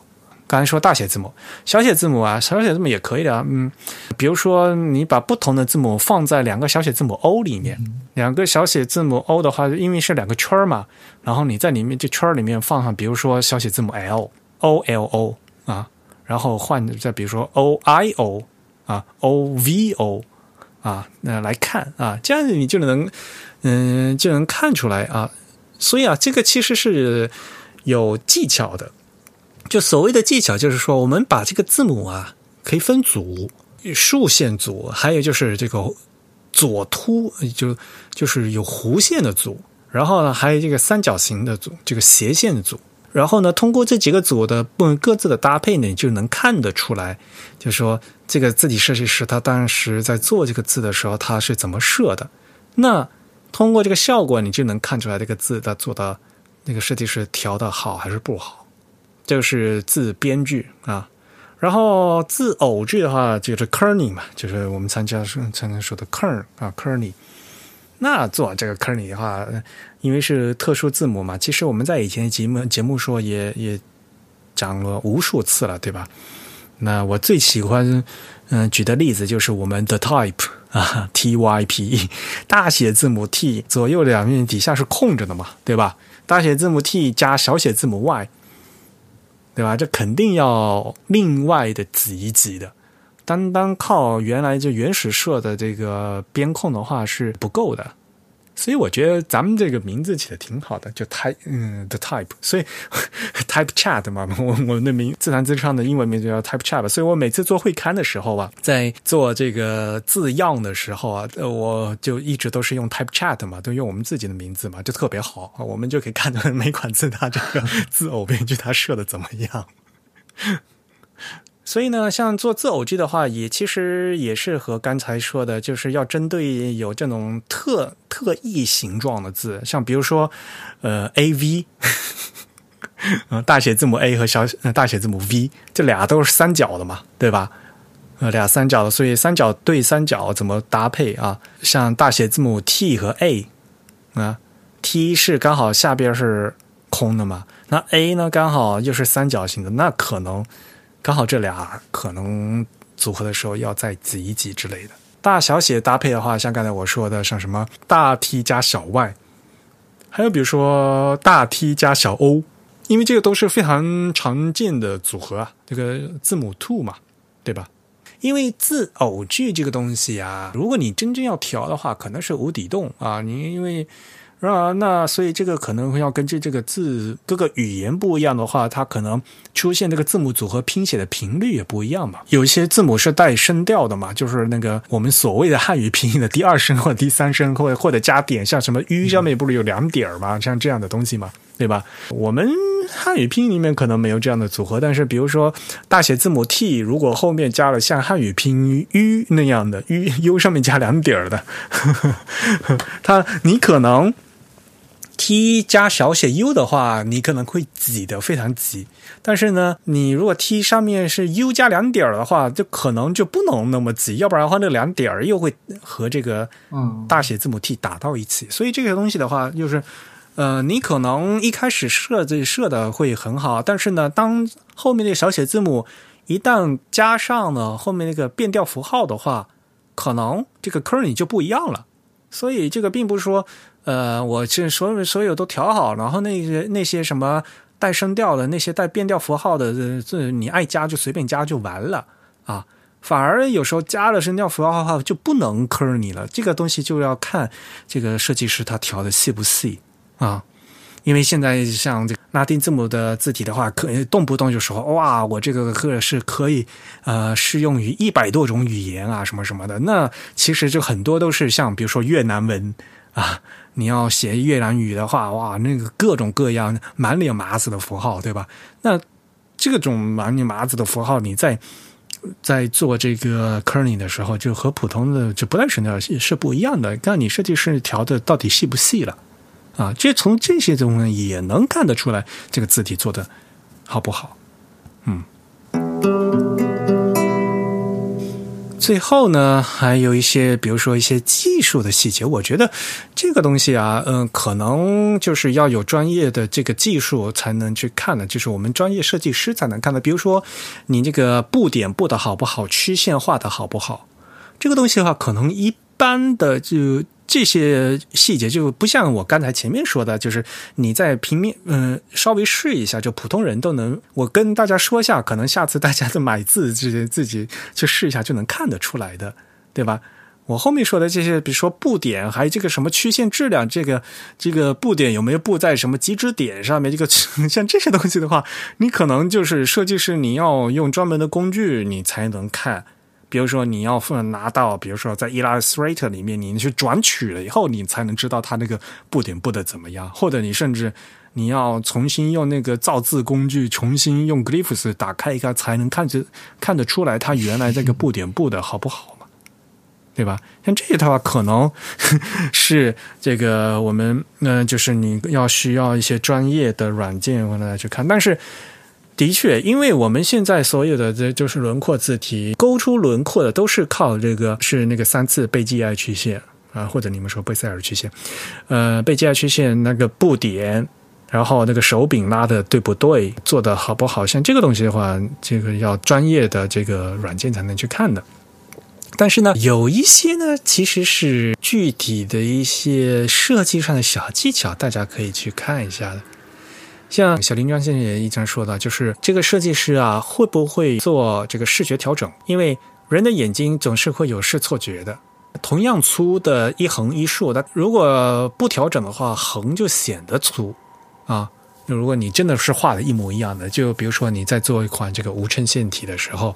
刚才说大写字母、小写字母啊，小写字母也可以的，嗯，比如说你把不同的字母放在两个小写字母 O 里面，两个小写字母 O 的话，因为是两个圈嘛，然后你在里面这圈里面放上，比如说小写字母 L O L O 啊，然后换再比如说 O I O 啊 O V O 啊，那来看啊，这样子你就能嗯就能看出来啊，所以啊，这个其实是有技巧的。就所谓的技巧，就是说，我们把这个字母啊，可以分组，竖线组，还有就是这个左凸，就就是有弧线的组，然后呢，还有这个三角形的组，这个斜线的组，然后呢，通过这几个组的不各自的搭配呢，你就能看得出来，就说这个字体设计师他当时在做这个字的时候，他是怎么设的。那通过这个效果，你就能看出来这个字他做的那个设计师调的好还是不好。这个是字编剧啊，然后字偶句的话就是 kerny 嘛，就是我们参加说常常说的 kern 啊 kerning。那做这个坑里的话，因为是特殊字母嘛，其实我们在以前节目节目说也也讲了无数次了，对吧？那我最喜欢嗯举的例子就是我们的 type 啊，T Y P E 大写字母 t 左右两面底下是空着的嘛，对吧？大写字母 t 加小写字母 y。对吧？这肯定要另外的挤一挤的，单单靠原来就原始设的这个边控的话是不够的，所以我觉得咱们这个名字起的挺好的，就 type 嗯 the type，所以 type chat 嘛，我我的名自弹自唱的英文名字叫 type chat，所以我每次做会刊的时候啊，在做这个字样的时候啊，我就一直都是用 type chat 嘛，都用我们自己的名字嘛，就特别好，我们就可以看到每款字它这个 字偶编剧它设的怎么样。所以呢，像做字偶剧的话，也其实也是和刚才说的，就是要针对有这种特特异形状的字，像比如说，呃，A V，嗯，大写字母 A 和小大写字母 V，这俩都是三角的嘛，对吧？呃，俩三角的，所以三角对三角怎么搭配啊？像大写字母 T 和 A，啊，T 是刚好下边是空的嘛，那 A 呢刚好又是三角形的，那可能。刚好这俩可能组合的时候要再挤一挤之类的。大小写搭配的话，像刚才我说的，像什么大 T 加小 y，还有比如说大 T 加小 o，因为这个都是非常常见的组合啊，这个字母 two 嘛，对吧？因为字偶句这个东西啊，如果你真正要调的话，可能是无底洞啊，你因为。啊，那所以这个可能会要根据这个字各个语言不一样的话，它可能出现这个字母组合拼写的频率也不一样嘛。有一些字母是带声调的嘛，就是那个我们所谓的汉语拼音的第二声或者第三声，或者或者加点，像什么 “u” 上面不是有两点吗？像这样的东西嘛，对吧？我们汉语拼音里面可能没有这样的组合，但是比如说大写字母 T，如果后面加了像汉语拼音 “u” 那样的 “u u” 上面加两点的，它你可能。T 加小写 u 的话，你可能会挤得非常挤。但是呢，你如果 T 上面是 u 加两点儿的话，就可能就不能那么挤，要不然的话，那两点儿又会和这个大写字母 T 打到一起。所以这个东西的话，就是呃，你可能一开始设置设的会很好，但是呢，当后面那个小写字母一旦加上了后面那个变调符号的话，可能这个坑你就不一样了。所以这个并不是说。呃，我这所有所有都调好，然后那些那些什么带声调的、那些带变调符号的，这你爱加就随便加就完了啊。反而有时候加了声调符号的话，就不能坑你了。这个东西就要看这个设计师他调的细不细啊。因为现在像这拉丁字母的字体的话，可动不动就说哇，我这个课是可以呃适用于一百多种语言啊，什么什么的。那其实就很多都是像比如说越南文啊。你要写越南语的话，哇，那个各种各样满脸麻子的符号，对吧？那这种满脸麻子的符号，你在在做这个 kerning 的时候，就和普通的就不带声调是不一样的。看你设计师调的到底细不细了啊？这从这些中呢也能看得出来，这个字体做的好不好？嗯。最后呢，还有一些，比如说一些技术的细节，我觉得这个东西啊，嗯，可能就是要有专业的这个技术才能去看的，就是我们专业设计师才能看的。比如说，你这个布点布的好不好，曲线画的好不好，这个东西的话，可能一般的就。这些细节就不像我刚才前面说的，就是你在平面，嗯，稍微试一下，就普通人都能。我跟大家说一下，可能下次大家在买字之前自己去试一下，就能看得出来的，对吧？我后面说的这些，比如说布点，还有这个什么曲线质量，这个这个布点有没有布在什么极值点上面？这个 像这些东西的话，你可能就是设计师，你要用专门的工具，你才能看。比如说，你要拿到，比如说在 Illustrator 里面，你去转取了以后，你才能知道它那个布点布的怎么样。或者你甚至你要重新用那个造字工具，重新用 Glyphs 打开一个，才能看着看得出来它原来这个布点布的好不好嘛？对吧？像这一套话，可能 是这个我们嗯，就是你要需要一些专业的软件来去看，但是。的确，因为我们现在所有的这就是轮廓字体，勾出轮廓的都是靠这个是那个三次贝基艾曲线啊，或者你们说贝塞尔曲线，呃，贝基艾曲线那个布点，然后那个手柄拉的对不对，做的好不好？像这个东西的话，这个要专业的这个软件才能去看的。但是呢，有一些呢，其实是具体的一些设计上的小技巧，大家可以去看一下的。像小林庄先生也一直说的，就是这个设计师啊，会不会做这个视觉调整？因为人的眼睛总是会有视错觉的同样粗的一横一竖，它如果不调整的话，横就显得粗啊。如果你真的是画的一模一样的，就比如说你在做一款这个无衬线体的时候，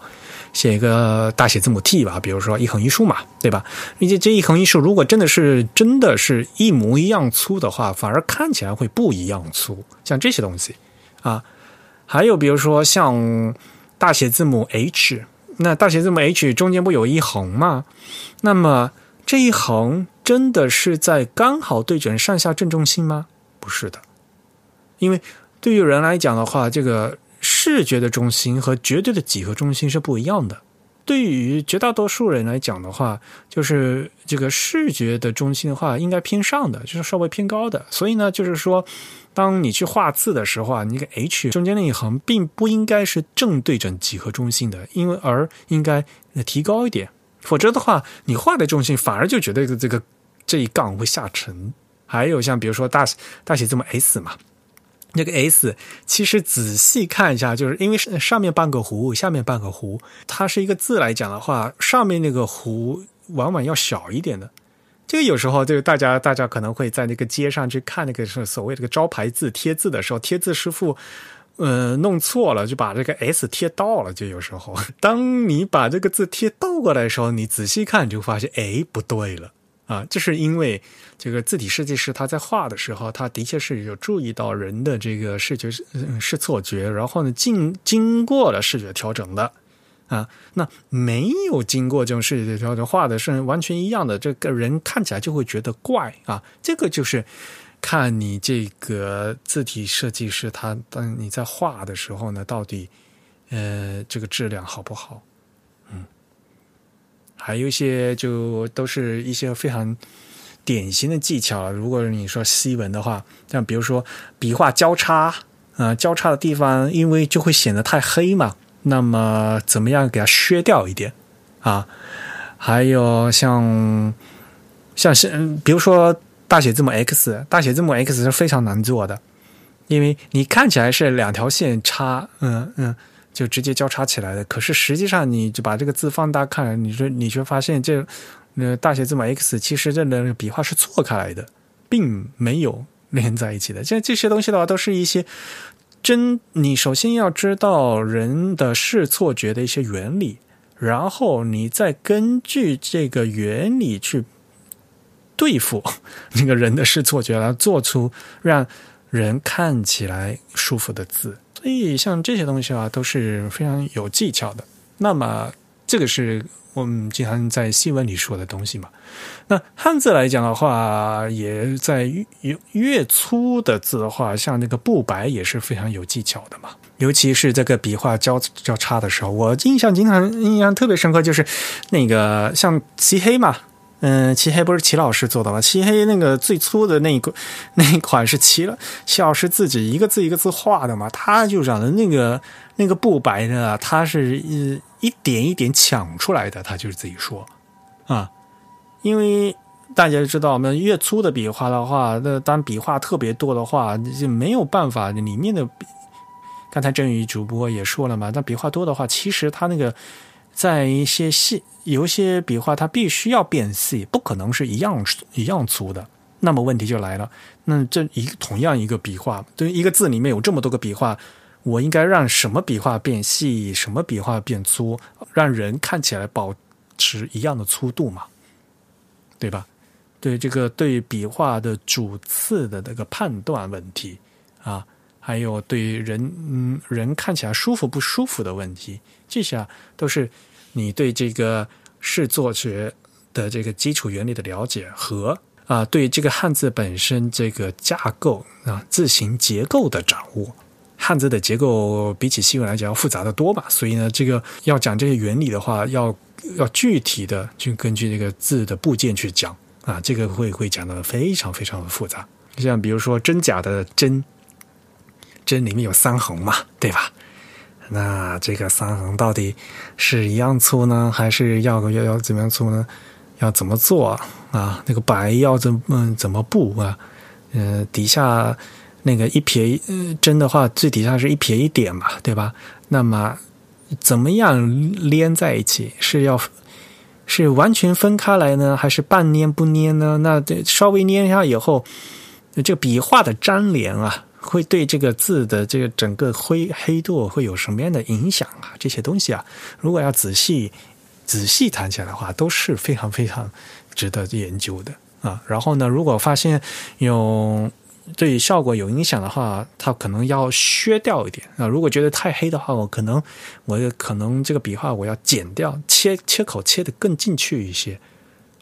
写一个大写字母 T 吧，比如说一横一竖嘛，对吧？并且这一横一竖如果真的是真的是一模一样粗的话，反而看起来会不一样粗。像这些东西啊，还有比如说像大写字母 H，那大写字母 H 中间不有一横吗？那么这一横真的是在刚好对准上下正中心吗？不是的。因为对于人来讲的话，这个视觉的中心和绝对的几何中心是不一样的。对于绝大多数人来讲的话，就是这个视觉的中心的话，应该偏上的，就是稍微偏高的。所以呢，就是说，当你去画字的时候啊，那个 H 中间那一横并不应该是正对准几何中心的，因为而应该提高一点。否则的话，你画的中心反而就觉得这个这一杠会下沉。还有像比如说大大写字母 S 嘛。那个 S 其实仔细看一下，就是因为上面半个弧，下面半个弧，它是一个字来讲的话，上面那个弧往往要小一点的。这个有时候，这个大家大家可能会在那个街上去看那个是所谓这个招牌字贴字的时候，贴字师傅呃弄错了，就把这个 S 贴倒了。就有时候，当你把这个字贴倒过来的时候，你仔细看就发现，哎，不对了。啊，这是因为这个字体设计师他在画的时候，他的确是有注意到人的这个视觉视错觉，然后呢，经经过了视觉调整的啊。那没有经过这种视觉调整，画的是完全一样的，这个人看起来就会觉得怪啊。这个就是看你这个字体设计师他当你在画的时候呢，到底呃这个质量好不好？还有一些就都是一些非常典型的技巧。如果你说西文的话，像比如说笔画交叉啊，交叉的地方因为就会显得太黑嘛，那么怎么样给它削掉一点啊？还有像像是比如说大写字母 X，大写字母 X 是非常难做的，因为你看起来是两条线插，嗯嗯。就直接交叉起来的，可是实际上你就把这个字放大看，你说你却发现这，呃大写字母 X 其实这的笔画是错开来的，并没有连在一起的。像这些东西的话，都是一些真你首先要知道人的视错觉的一些原理，然后你再根据这个原理去对付那个人的视错觉，来做出让人看起来舒服的字。所以，像这些东西啊，都是非常有技巧的。那么，这个是我们经常在新闻里说的东西嘛。那汉字来讲的话，也在越越粗的字的话，像那个不白也是非常有技巧的嘛。尤其是这个笔画交交叉的时候，我印象经常印象特别深刻，就是那个像漆黑嘛。嗯，漆黑不是齐老师做的吗？漆黑那个最粗的那一个 那一款是齐了齐老师自己一个字一个字画的嘛，他就讲的那个那个不白的，他是一一点一点抢出来的，他就是自己说啊，因为大家知道，我们越粗的笔画的话，那当笔画特别多的话，就没有办法里面的。刚才振宇主播也说了嘛，那笔画多的话，其实他那个。在一些细，有一些笔画它必须要变细，不可能是一样一样粗的。那么问题就来了，那这一同样一个笔画，对于一个字里面有这么多个笔画，我应该让什么笔画变细，什么笔画变粗，让人看起来保持一样的粗度嘛？对吧？对这个对笔画的主次的那个判断问题啊，还有对人人看起来舒服不舒服的问题。这些啊都是你对这个视作学的这个基础原理的了解和啊，对这个汉字本身这个架构啊字形结构的掌握。汉字的结构比起西文来讲要复杂的多吧，所以呢，这个要讲这些原理的话，要要具体的就根据这个字的部件去讲啊，这个会会讲的非常非常的复杂。像比如说真假的真，针里面有三横嘛，对吧？那这个三横到底是一样粗呢，还是要要要怎么样粗呢？要怎么做啊？那个白要怎么怎么布啊？呃，底下那个一撇针的话，最底下是一撇一点嘛，对吧？那么怎么样连在一起？是要是完全分开来呢，还是半粘不粘呢？那这稍微粘一下以后，这个笔画的粘连啊，会对这个字的这个整个灰黑度会有什么样的影响啊？这些东西啊，如果要仔细仔细谈起来的话，都是非常非常值得研究的啊。然后呢，如果发现有对效果有影响的话，它可能要削掉一点啊。如果觉得太黑的话，我可能我可能这个笔画我要剪掉，切切口切的更进去一些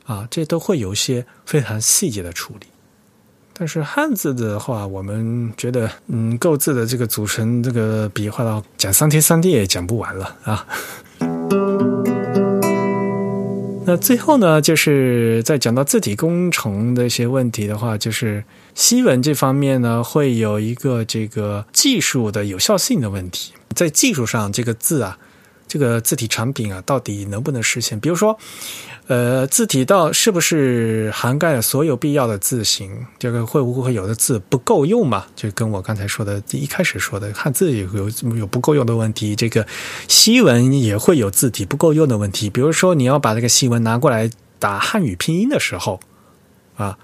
啊。这都会有一些非常细节的处理。但是汉字的话，我们觉得嗯，构字的这个组成这个笔画到讲三天三地也讲不完了啊。那最后呢，就是在讲到字体工程的一些问题的话，就是西文这方面呢，会有一个这个技术的有效性的问题。在技术上，这个字啊，这个字体产品啊，到底能不能实现？比如说。呃，字体到是不是涵盖了所有必要的字形？这个会不会有的字不够用嘛？就跟我刚才说的，一开始说的汉字有有有不够用的问题，这个西文也会有字体不够用的问题。比如说，你要把这个西文拿过来打汉语拼音的时候，啊，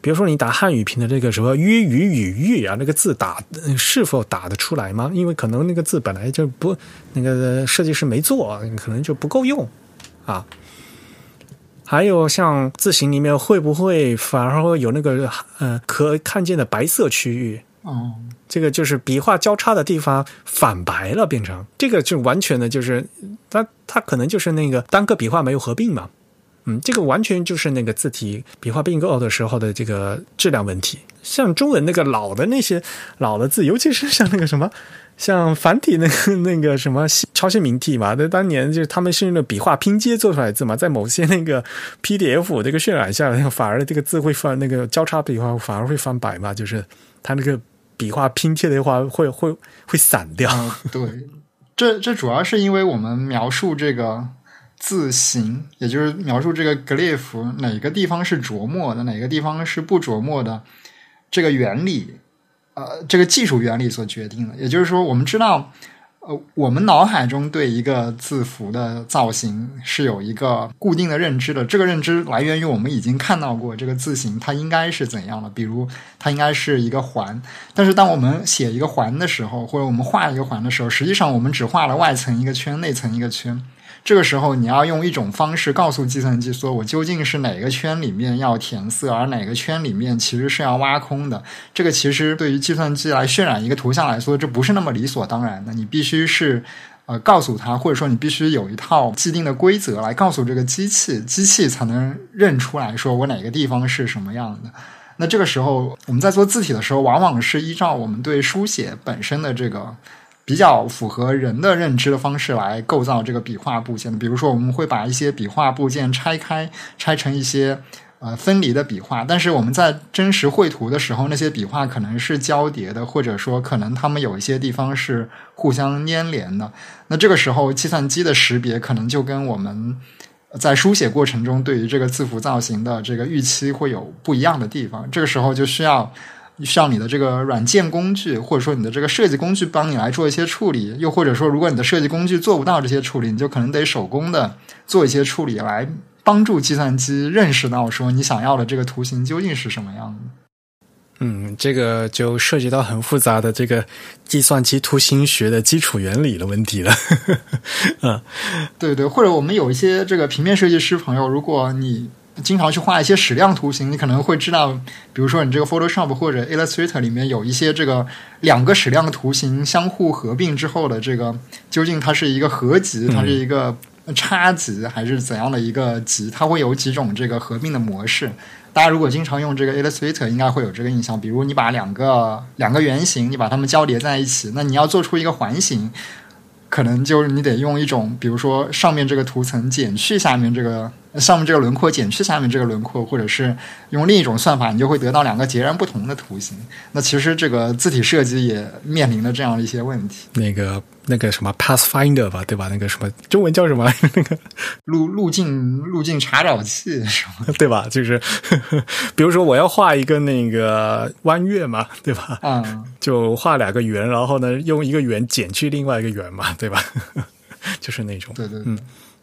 比如说你打汉语拼的这个什么“约语与玉”啊，那个字打是否打得出来吗？因为可能那个字本来就不那个设计师没做，可能就不够用啊。还有像字形里面会不会反而会有那个呃可看见的白色区域？哦，这个就是笔画交叉的地方反白了，变成这个就完全的就是它它可能就是那个单个笔画没有合并嘛。嗯，这个完全就是那个字体笔画并购的时候的这个质量问题。像中文那个老的那些老的字，尤其是像那个什么。像繁体那个那个什么超线名体嘛，那当年就是他们是用的笔画拼接做出来的字嘛，在某些那个 PDF 这个渲染下，反而这个字会翻那个交叉笔画反而会翻白嘛，就是它那个笔画拼贴的话会会会散掉。对，这这主要是因为我们描述这个字形，也就是描述这个 glyph 哪个地方是琢磨的，哪个地方是不琢磨的这个原理。呃，这个技术原理所决定的，也就是说，我们知道，呃，我们脑海中对一个字符的造型是有一个固定的认知的。这个认知来源于我们已经看到过这个字形它应该是怎样的，比如它应该是一个环。但是，当我们写一个环的时候，或者我们画一个环的时候，实际上我们只画了外层一个圈，内层一个圈。这个时候，你要用一种方式告诉计算机，说我究竟是哪个圈里面要填色，而哪个圈里面其实是要挖空的。这个其实对于计算机来渲染一个图像来说，这不是那么理所当然的。你必须是呃告诉他，或者说你必须有一套既定的规则来告诉这个机器，机器才能认出来说我哪个地方是什么样的。那这个时候，我们在做字体的时候，往往是依照我们对书写本身的这个。比较符合人的认知的方式来构造这个笔画部件的，比如说我们会把一些笔画部件拆开，拆成一些呃分离的笔画。但是我们在真实绘图的时候，那些笔画可能是交叠的，或者说可能它们有一些地方是互相粘连的。那这个时候，计算机的识别可能就跟我们在书写过程中对于这个字符造型的这个预期会有不一样的地方。这个时候就需要。需要你的这个软件工具，或者说你的这个设计工具帮你来做一些处理，又或者说，如果你的设计工具做不到这些处理，你就可能得手工的做一些处理，来帮助计算机认识到说你想要的这个图形究竟是什么样的。嗯，这个就涉及到很复杂的这个计算机图形学的基础原理的问题了。嗯，对对，或者我们有一些这个平面设计师朋友，如果你。经常去画一些矢量图形，你可能会知道，比如说你这个 Photoshop 或者 Illustrator 里面有一些这个两个矢量的图形相互合并之后的这个，究竟它是一个合集，它是一个差集，还是怎样的一个集？它会有几种这个合并的模式。大家如果经常用这个 Illustrator，应该会有这个印象。比如你把两个两个圆形，你把它们交叠在一起，那你要做出一个环形。可能就是你得用一种，比如说上面这个图层减去下面这个上面这个轮廓减去下面这个轮廓，或者是用另一种算法，你就会得到两个截然不同的图形。那其实这个字体设计也面临着这样的一些问题。那个。那个什么 Pathfinder 吧，对吧？那个什么中文叫什么？那个路路径路径查找器什么？对吧？就是 比如说我要画一个那个弯月嘛，对吧？嗯，就画两个圆，然后呢用一个圆减去另外一个圆嘛，对吧？就是那种。对对，嗯。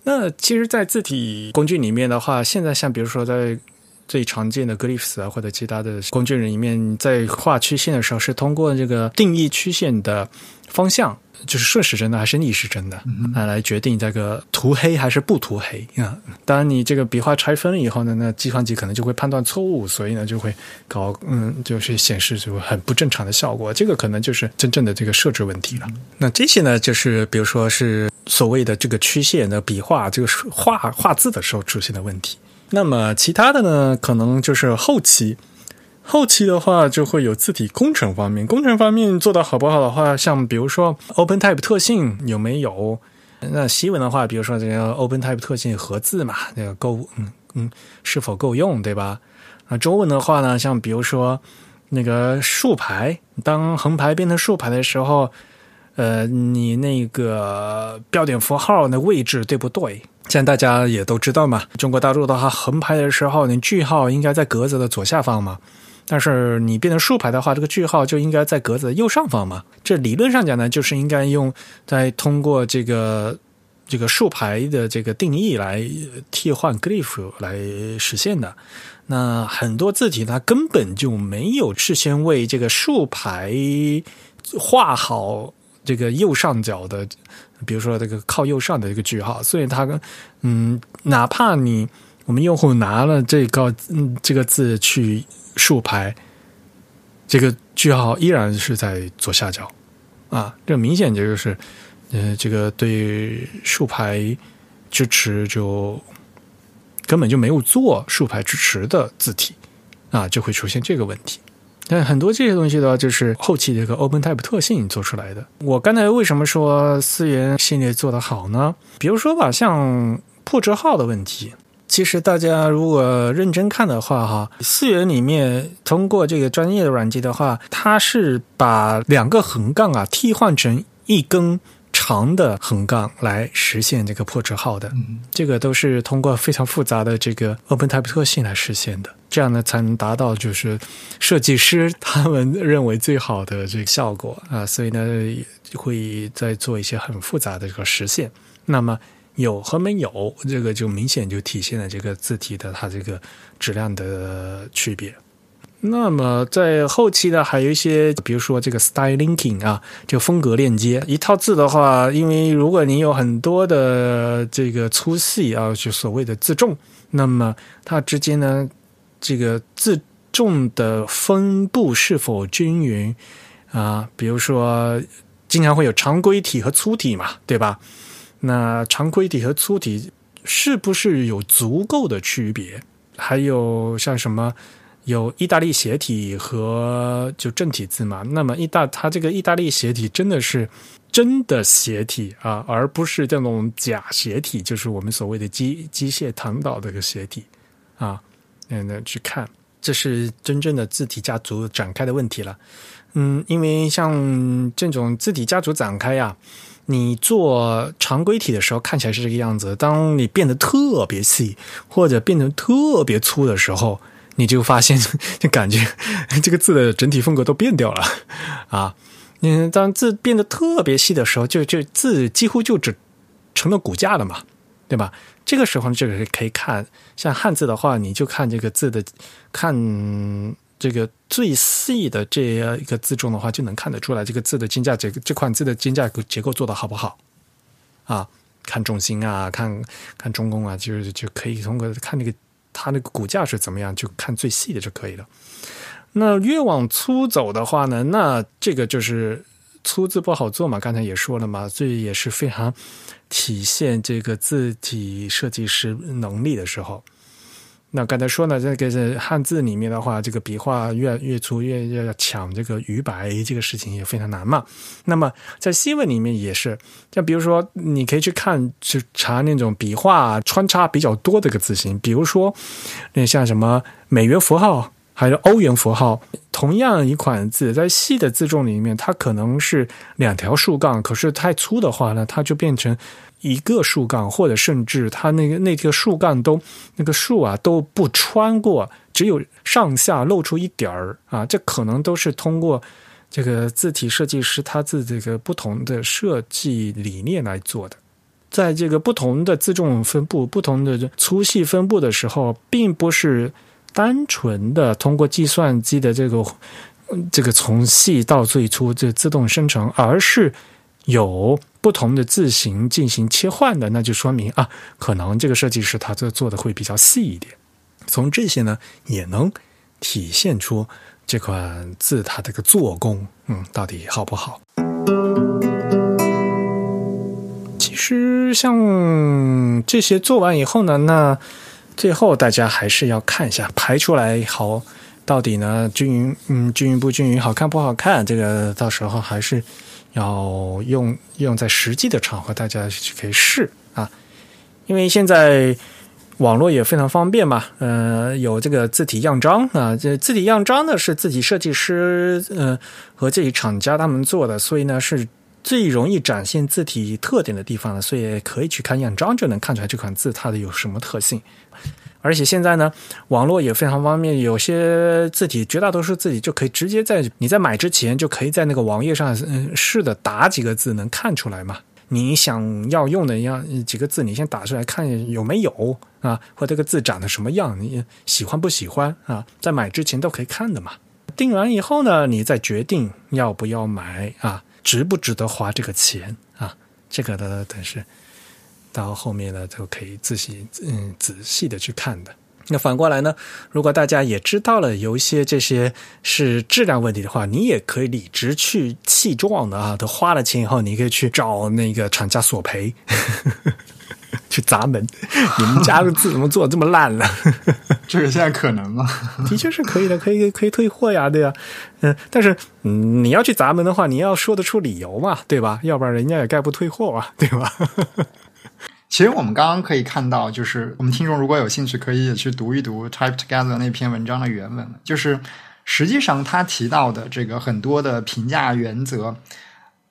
那其实，在字体工具里面的话，现在像比如说在最常见的 Glyphs 啊，或者其他的工具里面，在画曲线的时候，是通过这个定义曲线的方向。就是顺时针的还是逆时针的来，来决定这个涂黑还是不涂黑啊。当然，你这个笔画拆分了以后呢，那计算机可能就会判断错误，所以呢就会搞嗯，就是显示就很不正常的效果。这个可能就是真正的这个设置问题了。那这些呢，就是比如说是所谓的这个曲线的笔画，这个画画字的时候出现的问题。那么其他的呢，可能就是后期。后期的话，就会有字体工程方面，工程方面做的好不好的话，像比如说 OpenType 特性有没有？那西文的话，比如说这个 OpenType 特性合字嘛，那个够，嗯嗯，是否够用，对吧？那中文的话呢，像比如说那个竖排，当横排变成竖排的时候，呃，你那个标点符号的位置对不对？现在大家也都知道嘛，中国大陆的话，横排的时候，你句号应该在格子的左下方嘛。但是你变成竖排的话，这个句号就应该在格子的右上方嘛？这理论上讲呢，就是应该用在通过这个这个竖排的这个定义来替换 glyph 来实现的。那很多字体它根本就没有事先为这个竖排画好这个右上角的，比如说这个靠右上的一个句号，所以它嗯，哪怕你我们用户拿了这个嗯这个字去。竖排，这个句号依然是在左下角，啊，这明显就是，呃，这个对竖排支持就根本就没有做竖排支持的字体，啊，就会出现这个问题。但很多这些东西的话，就是后期这个 OpenType 特性做出来的。我刚才为什么说思源系列做的好呢？比如说吧，像破折号的问题。其实大家如果认真看的话，哈，四元里面通过这个专业的软件的话，它是把两个横杠啊替换成一根长的横杠来实现这个破折号的。这个都是通过非常复杂的这个 OpenType 特性来实现的，这样呢才能达到就是设计师他们认为最好的这个效果啊。所以呢，会再做一些很复杂的这个实现。那么。有和没有，这个就明显就体现了这个字体的它这个质量的区别。那么在后期呢，还有一些，比如说这个 style linking 啊，就风格链接。一套字的话，因为如果你有很多的这个粗细啊，就所谓的字重，那么它之间呢，这个字重的分布是否均匀啊？比如说，经常会有常规体和粗体嘛，对吧？那常规体和粗体是不是有足够的区别？还有像什么有意大利斜体和就正体字嘛？那么意大它这个意大利斜体真的是真的斜体啊，而不是这种假斜体，就是我们所谓的机机械弹导这个斜体啊。那去看，这是真正的字体家族展开的问题了。嗯，因为像这种字体家族展开呀。你做常规体的时候看起来是这个样子，当你变得特别细或者变得特别粗的时候，你就发现 就感觉 这个字的整体风格都变掉了 啊！嗯，当字变得特别细的时候，就就字几乎就只成了骨架了嘛，对吧？这个时候这个可以看，像汉字的话，你就看这个字的看。这个最细的这样一个字重的话，就能看得出来这个字的金架结这款字的金架结构做的好不好啊？看重心啊，看看中宫啊，就是就可以通过看那个它那个骨架是怎么样，就看最细的就可以了。那越往粗走的话呢，那这个就是粗字不好做嘛。刚才也说了嘛，这也是非常体现这个字体设计师能力的时候。那刚才说呢，这个是汉字里面的话，这个笔画越越粗越越要抢这个余白，这个事情也非常难嘛。那么在西文里面也是，像比如说，你可以去看去查那种笔画穿插比较多的个字形，比如说那像什么美元符号，还有欧元符号，同样一款字在细的字重里面，它可能是两条竖杠，可是太粗的话呢，它就变成。一个竖杠，或者甚至它那个那个竖杠都那个竖啊都不穿过，只有上下露出一点儿啊，这可能都是通过这个字体设计师他自这个不同的设计理念来做的。在这个不同的字重分布、不同的粗细分布的时候，并不是单纯的通过计算机的这个这个从细到最初这自动生成，而是有不同的字形进行切换的，那就说明啊，可能这个设计师他这做的会比较细一点。从这些呢，也能体现出这款字它这个做工，嗯，到底好不好？其实像这些做完以后呢，那最后大家还是要看一下排出来好到底呢均匀，嗯，均匀不均匀，好看不好看？这个到时候还是要用用在实际的场合，大家去可以试啊，因为现在。网络也非常方便嘛，呃，有这个字体样章啊，这字体样章呢是自己设计师呃和自己厂家他们做的，所以呢是最容易展现字体特点的地方了，所以可以去看样章就能看出来这款字它的有什么特性。而且现在呢，网络也非常方便，有些字体绝大多数字体就可以直接在你在买之前就可以在那个网页上嗯试的打几个字能看出来嘛。你想要用的样几个字，你先打出来看有没有啊？或这个字长得什么样？你喜欢不喜欢啊？在买之前都可以看的嘛。定完以后呢，你再决定要不要买啊？值不值得花这个钱啊？这个的等是到后面呢就可以仔细嗯仔细的去看的。那反过来呢？如果大家也知道了有一些这些是质量问题的话，你也可以理直去气壮的啊！都花了钱以后，你可以去找那个厂家索赔，去砸门。你们家的 字怎么做这么烂了？这个现在可能吗？的确是可以的，可以可以退货呀，对呀。嗯，但是嗯，你要去砸门的话，你要说得出理由嘛，对吧？要不然人家也概不退货啊，对吧？其实我们刚刚可以看到，就是我们听众如果有兴趣，可以去读一读 Type Together 那篇文章的原文。就是实际上他提到的这个很多的评价原则，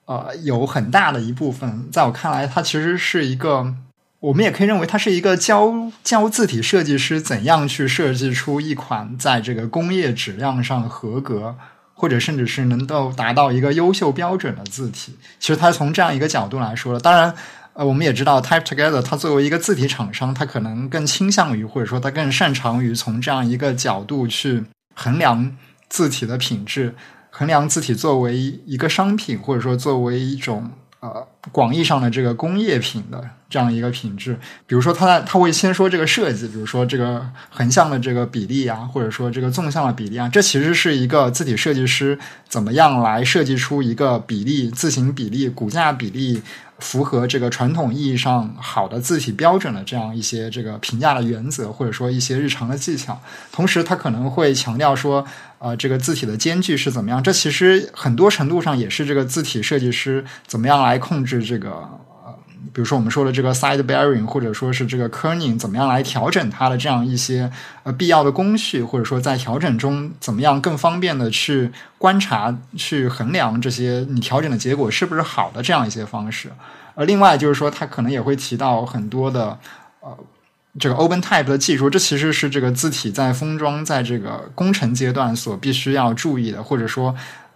呃，有很大的一部分，在我看来，它其实是一个，我们也可以认为它是一个教教字体设计师怎样去设计出一款在这个工业质量上合格，或者甚至是能够达到一个优秀标准的字体。其实他从这样一个角度来说了，当然。呃，我们也知道，Type Together 它作为一个字体厂商，它可能更倾向于，或者说它更擅长于从这样一个角度去衡量字体的品质，衡量字体作为一个商品，或者说作为一种呃广义上的这个工业品的这样一个品质。比如说，它它会先说这个设计，比如说这个横向的这个比例啊，或者说这个纵向的比例啊，这其实是一个字体设计师怎么样来设计出一个比例、字形比例、骨架比例。符合这个传统意义上好的字体标准的这样一些这个评价的原则，或者说一些日常的技巧。同时，他可能会强调说，呃，这个字体的间距是怎么样？这其实很多程度上也是这个字体设计师怎么样来控制这个。比如说我们说的这个 side bearing，或者说是这个 kerning，怎么样来调整它的这样一些呃必要的工序，或者说在调整中怎么样更方便的去观察、去衡量这些你调整的结果是不是好的这样一些方式。而另外就是说，它可能也会提到很多的呃这个 open type 的技术，这其实是这个字体在封装在这个工程阶段所必须要注意的，或者说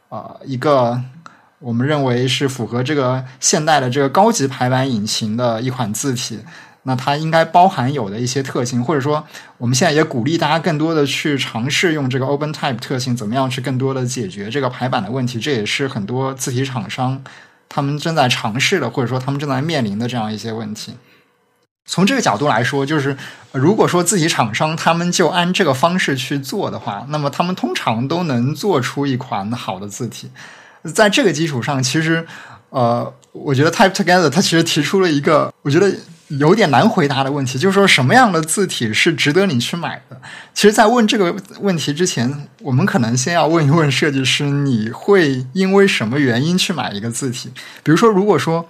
呃一个。我们认为是符合这个现代的这个高级排版引擎的一款字体，那它应该包含有的一些特性，或者说我们现在也鼓励大家更多的去尝试用这个 Open Type 特性，怎么样去更多的解决这个排版的问题？这也是很多字体厂商他们正在尝试的，或者说他们正在面临的这样一些问题。从这个角度来说，就是如果说字体厂商他们就按这个方式去做的话，那么他们通常都能做出一款好的字体。在这个基础上，其实，呃，我觉得 Type Together 它其实提出了一个我觉得有点难回答的问题，就是说什么样的字体是值得你去买的？其实，在问这个问题之前，我们可能先要问一问设计师，你会因为什么原因去买一个字体？比如说，如果说。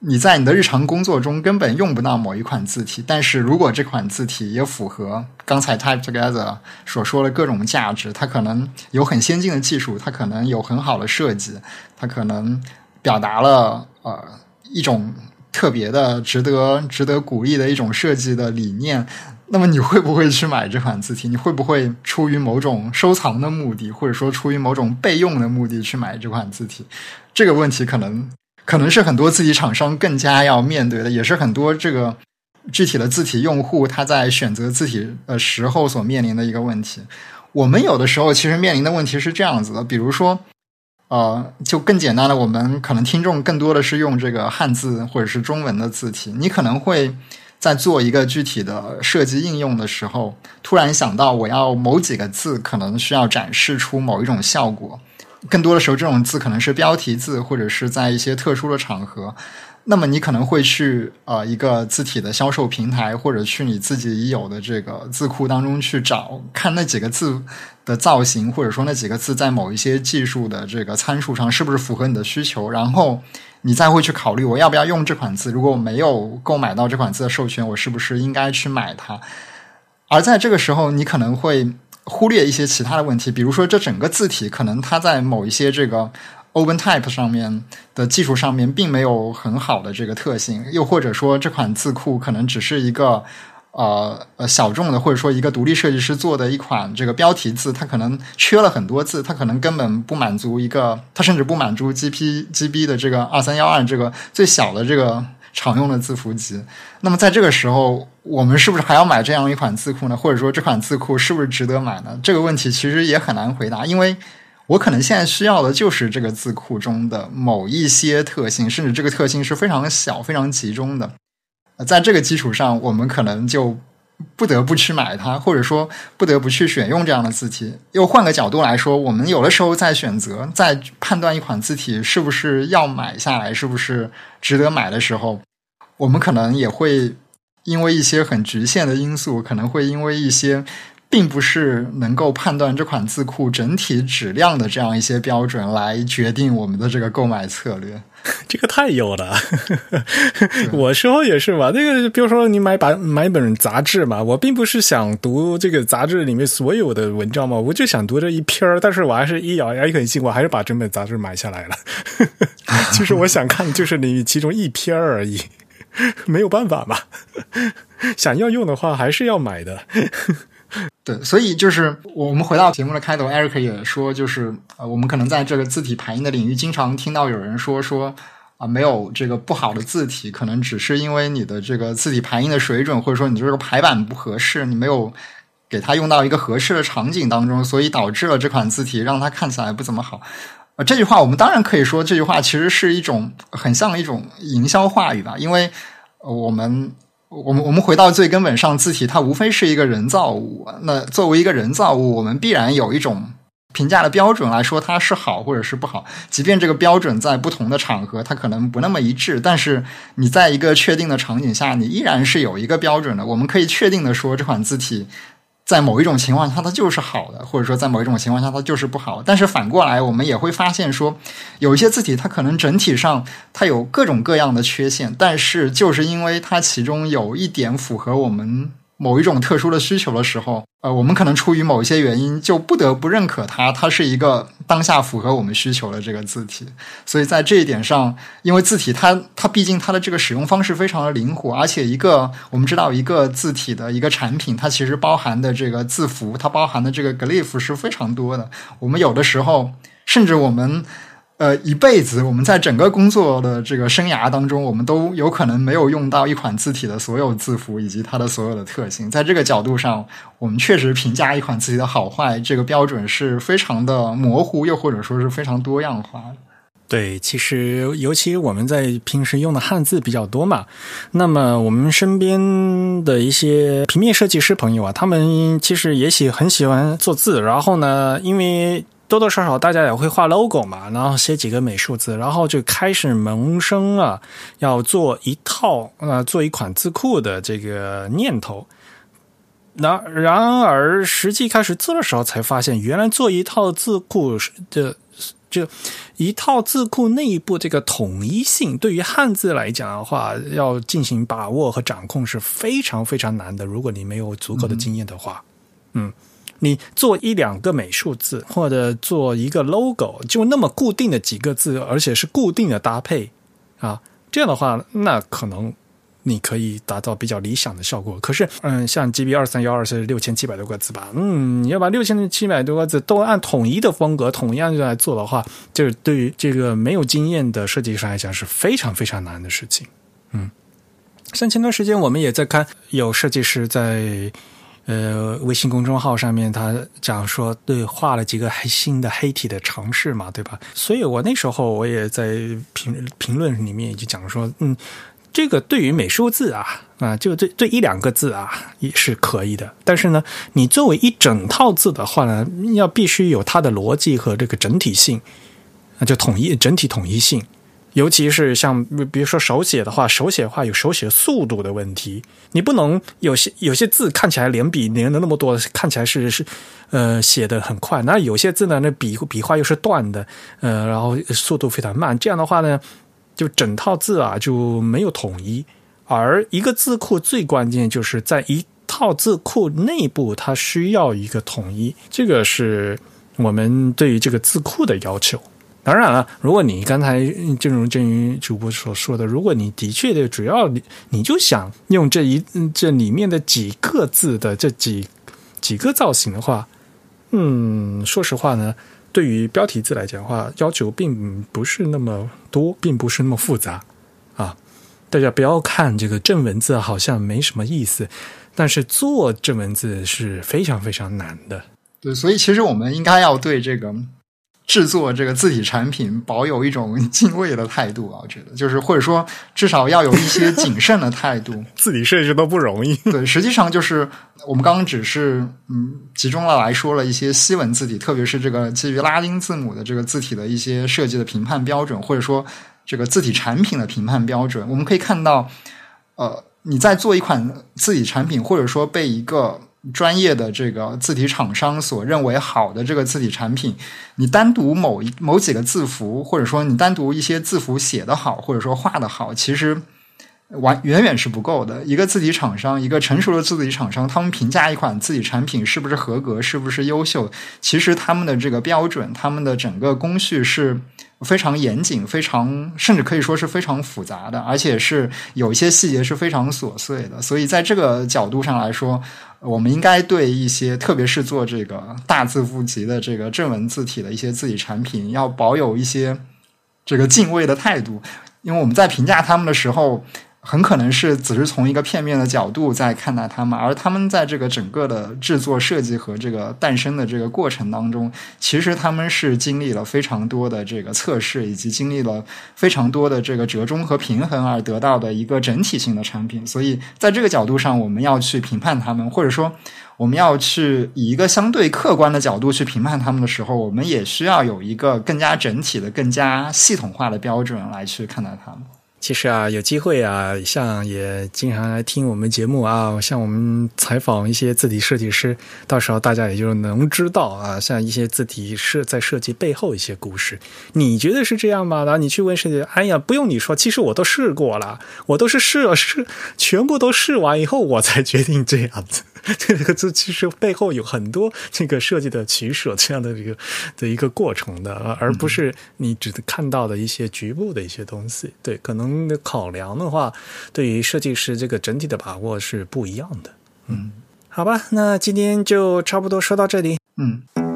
你在你的日常工作中根本用不到某一款字体，但是如果这款字体也符合刚才 Type Together 所说的各种价值，它可能有很先进的技术，它可能有很好的设计，它可能表达了呃一种特别的、值得值得鼓励的一种设计的理念，那么你会不会去买这款字体？你会不会出于某种收藏的目的，或者说出于某种备用的目的去买这款字体？这个问题可能。可能是很多字体厂商更加要面对的，也是很多这个具体的字体用户他在选择字体的时候所面临的一个问题。我们有的时候其实面临的问题是这样子的，比如说，呃，就更简单的，我们可能听众更多的是用这个汉字或者是中文的字体，你可能会在做一个具体的设计应用的时候，突然想到我要某几个字可能需要展示出某一种效果，更多的时候这种字可能是标题字，或者是在一些特殊的场合。那么你可能会去呃一个字体的销售平台，或者去你自己已有的这个字库当中去找，看那几个字的造型，或者说那几个字在某一些技术的这个参数上是不是符合你的需求，然后你再会去考虑我要不要用这款字。如果我没有购买到这款字的授权，我是不是应该去买它？而在这个时候，你可能会忽略一些其他的问题，比如说这整个字体可能它在某一些这个。OpenType 上面的技术上面并没有很好的这个特性，又或者说这款字库可能只是一个呃呃小众的，或者说一个独立设计师做的一款这个标题字，它可能缺了很多字，它可能根本不满足一个，它甚至不满足 GP GB 的这个二三幺二这个最小的这个常用的字符集。那么在这个时候，我们是不是还要买这样一款字库呢？或者说这款字库是不是值得买呢？这个问题其实也很难回答，因为。我可能现在需要的就是这个字库中的某一些特性，甚至这个特性是非常小、非常集中的。在这个基础上，我们可能就不得不去买它，或者说不得不去选用这样的字体。又换个角度来说，我们有的时候在选择、在判断一款字体是不是要买下来、是不是值得买的时候，我们可能也会因为一些很局限的因素，可能会因为一些。并不是能够判断这款字库整体质量的这样一些标准来决定我们的这个购买策略。这个太有了，我时候也是嘛。那个比如说你买把买本杂志嘛，我并不是想读这个杂志里面所有的文章嘛，我就想读这一篇儿。但是我还是一咬牙一狠心，我还是把整本杂志买下来了。其 实我想看的就是你其中一篇而已，没有办法嘛。想要用的话，还是要买的。对，所以就是我们回到节目的开头，Eric 也说，就是呃，我们可能在这个字体排印的领域，经常听到有人说说啊，没有这个不好的字体，可能只是因为你的这个字体排印的水准，或者说你这个排版不合适，你没有给它用到一个合适的场景当中，所以导致了这款字体让它看起来不怎么好。呃，这句话我们当然可以说，这句话其实是一种很像一种营销话语吧，因为我们。我们我们回到最根本上，字体它无非是一个人造物。那作为一个人造物，我们必然有一种评价的标准来说它是好或者是不好。即便这个标准在不同的场合它可能不那么一致，但是你在一个确定的场景下，你依然是有一个标准的。我们可以确定的说，这款字体。在某一种情况下，它就是好的，或者说在某一种情况下，它就是不好。但是反过来，我们也会发现说，有一些字体它可能整体上它有各种各样的缺陷，但是就是因为它其中有一点符合我们。某一种特殊的需求的时候，呃，我们可能出于某一些原因，就不得不认可它，它是一个当下符合我们需求的这个字体。所以在这一点上，因为字体它它毕竟它的这个使用方式非常的灵活，而且一个我们知道一个字体的一个产品，它其实包含的这个字符，它包含的这个 glyph 是非常多的。我们有的时候，甚至我们。呃，一辈子，我们在整个工作的这个生涯当中，我们都有可能没有用到一款字体的所有字符以及它的所有的特性。在这个角度上，我们确实评价一款字体的好坏，这个标准是非常的模糊，又或者说是非常多样化。对，其实尤其我们在平时用的汉字比较多嘛，那么我们身边的一些平面设计师朋友啊，他们其实也喜很喜欢做字，然后呢，因为。多多少少大家也会画 logo 嘛，然后写几个美术字，然后就开始萌生啊，要做一套呃做一款字库的这个念头。那然而实际开始做的时候，才发现原来做一套字库的就一套字库内部这个统一性，对于汉字来讲的话，要进行把握和掌控是非常非常难的。如果你没有足够的经验的话，嗯。你做一两个美术字，或者做一个 logo，就那么固定的几个字，而且是固定的搭配啊，这样的话，那可能你可以达到比较理想的效果。可是，嗯，像 GB 二三幺二是六千七百多个字吧？嗯，你要把六千七百多个字都按统一的风格、统一来做的话，就是对于这个没有经验的设计师来讲是非常非常难的事情。嗯，像前段时间我们也在看，有设计师在。呃，微信公众号上面他讲说，对，画了几个新的黑体的尝试嘛，对吧？所以我那时候我也在评评论里面就讲说，嗯，这个对于美术字啊，啊，就这这一两个字啊也是可以的，但是呢，你作为一整套字的话呢，要必须有它的逻辑和这个整体性，那就统一整体统一性。尤其是像比如说手写的话，手写的话有手写速度的问题，你不能有些有些字看起来连笔连的那么多，看起来是是呃写的很快，那有些字呢，那笔笔画又是断的，呃，然后速度非常慢，这样的话呢，就整套字啊就没有统一。而一个字库最关键就是在一套字库内部，它需要一个统一，这个是我们对于这个字库的要求。当然了，如果你刚才正如正如主播所说的，如果你的确的主要你你就想用这一这里面的几个字的这几几个造型的话，嗯，说实话呢，对于标题字来讲的话，要求并不是那么多，并不是那么复杂啊。大家不要看这个正文字好像没什么意思，但是做正文字是非常非常难的。对，所以其实我们应该要对这个。制作这个字体产品，保有一种敬畏的态度啊，我觉得就是或者说至少要有一些谨慎的态度。字体设计都不容易。对，实际上就是我们刚刚只是嗯集中了来说了一些西文字体，特别是这个基于拉丁字母的这个字体的一些设计的评判标准，或者说这个字体产品的评判标准。我们可以看到，呃，你在做一款字体产品，或者说被一个。专业的这个字体厂商所认为好的这个字体产品，你单独某一某几个字符，或者说你单独一些字符写得好，或者说画得好，其实完远远是不够的。一个字体厂商，一个成熟的字体厂商，他们评价一款字体产品是不是合格，是不是优秀，其实他们的这个标准，他们的整个工序是。非常严谨，非常甚至可以说是非常复杂的，而且是有一些细节是非常琐碎的。所以在这个角度上来说，我们应该对一些特别是做这个大字符集的这个正文字体的一些字体产品，要保有一些这个敬畏的态度，因为我们在评价他们的时候。很可能是只是从一个片面的角度在看待他们，而他们在这个整个的制作设计和这个诞生的这个过程当中，其实他们是经历了非常多的这个测试，以及经历了非常多的这个折中和平衡而得到的一个整体性的产品。所以，在这个角度上，我们要去评判他们，或者说我们要去以一个相对客观的角度去评判他们的时候，我们也需要有一个更加整体的、更加系统化的标准来去看待他们。其实啊，有机会啊，像也经常来听我们节目啊，像我们采访一些字体设计师，到时候大家也就能知道啊，像一些字体设在设计背后一些故事。你觉得是这样吗？然后你去问设计，哎呀，不用你说，其实我都试过了，我都是试了试，全部都试完以后，我才决定这样子。这个字其实背后有很多这个设计的取舍，这样的一个的一个过程的，而不是你只看到的一些局部的一些东西。对，可能考量的话，对于设计师这个整体的把握是不一样的。嗯，好吧，那今天就差不多说到这里。嗯。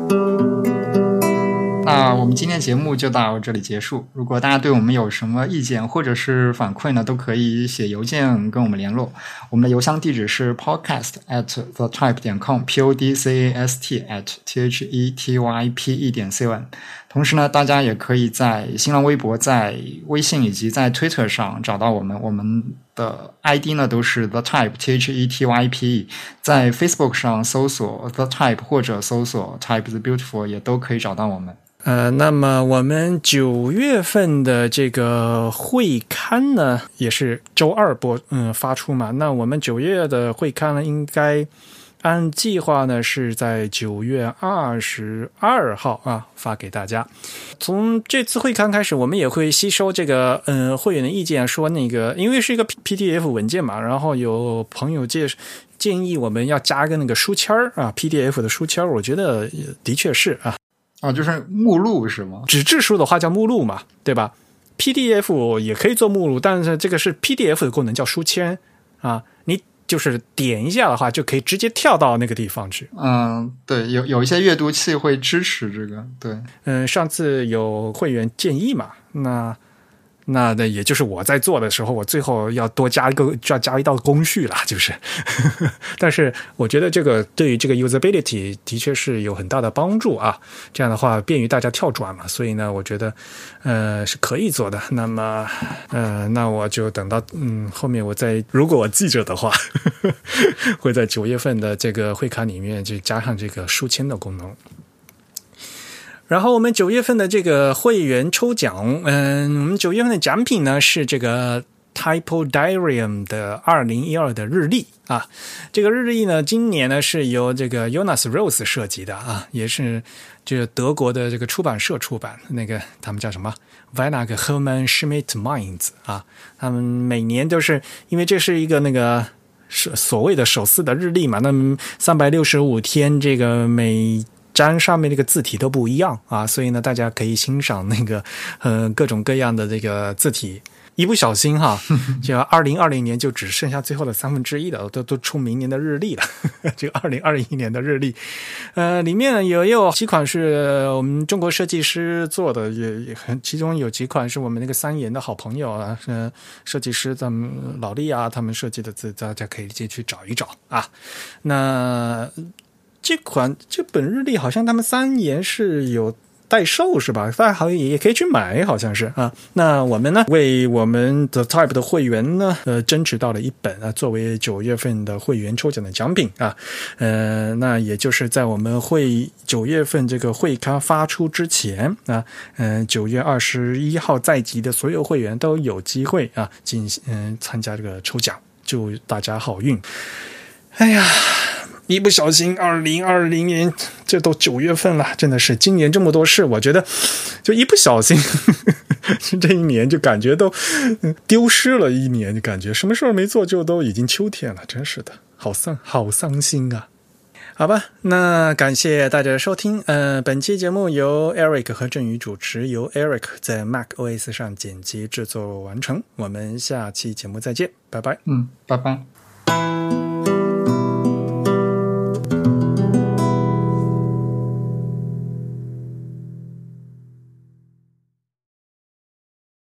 那我们今天节目就到这里结束。如果大家对我们有什么意见或者是反馈呢，都可以写邮件跟我们联络。我们的邮箱地址是 podcast at the type 点 com，p o d c a s t at t h e t y p e 点 c o m。同时呢，大家也可以在新浪微博、在微信以及在 Twitter 上找到我们。我们的 ID 呢都是 the type t h e t y p。在 Facebook 上搜索 the type 或者搜索 type the beautiful 也都可以找到我们。呃，那么我们九月份的这个会刊呢，也是周二播嗯发出嘛。那我们九月的会刊呢，应该按计划呢是在九月二十二号啊发给大家。从这次会刊开始，我们也会吸收这个嗯会员的意见，说那个因为是一个 PDF 文件嘛，然后有朋友介建议我们要加个那个书签儿啊，PDF 的书签儿，我觉得的确是啊。啊，就是目录是吗？纸质书的话叫目录嘛，对吧 PDF 也可以做目录，但是这个是 PDF 的功能叫书签啊，你就是点一下的话，就可以直接跳到那个地方去。嗯，对，有有一些阅读器会支持这个，对，嗯，上次有会员建议嘛，那。那那也就是我在做的时候，我最后要多加一个，就要加一道工序了，就是。但是我觉得这个对于这个 usability 的确是有很大的帮助啊。这样的话便于大家跳转嘛，所以呢，我觉得呃是可以做的。那么呃，那我就等到嗯后面我再如果我记着的话，会在九月份的这个会卡里面就加上这个书签的功能。然后我们九月份的这个会员抽奖，嗯，我们九月份的奖品呢是这个 Typodiarium 的二零一二的日历啊。这个日历呢，今年呢是由这个 Jonas Rose 设计的啊，也是这个德国的这个出版社出版。那个他们叫什么 v i n a g Herman Schmidt Minds 啊？他们每年都是因为这是一个那个是所谓的首次的日历嘛，那三百六十五天，这个每章上面那个字体都不一样啊，所以呢，大家可以欣赏那个呃各种各样的这个字体。一不小心哈，就二零二零年就只剩下最后的三分之一了，都都出明年的日历了。这个二零二一年的日历，呃，里面也有几款是我们中国设计师做的，也也很，其中有几款是我们那个三言的好朋友啊，嗯，设计师咱们老厉啊，他们设计的字，大家可以进去找一找啊。那。这款这本日历好像他们三言是有代售是吧？大家好像也可以去买，好像是啊。那我们呢，为我们的 Type 的会员呢，呃，争取到了一本啊，作为九月份的会员抽奖的奖品啊。呃，那也就是在我们会九月份这个会刊发出之前啊，嗯，九月二十一号在籍的所有会员都有机会啊，进行嗯参加这个抽奖，祝大家好运。哎呀。一不小心，二零二零年这都九月份了，真的是今年这么多事，我觉得就一不小心，这一年就感觉都丢失了一年，就感觉什么事儿没做就都已经秋天了，真是的，好丧，好伤心啊！好吧，那感谢大家的收听，呃，本期节目由 Eric 和振宇主持，由 Eric 在 Mac OS 上剪辑制作完成，我们下期节目再见，拜拜，嗯，拜拜。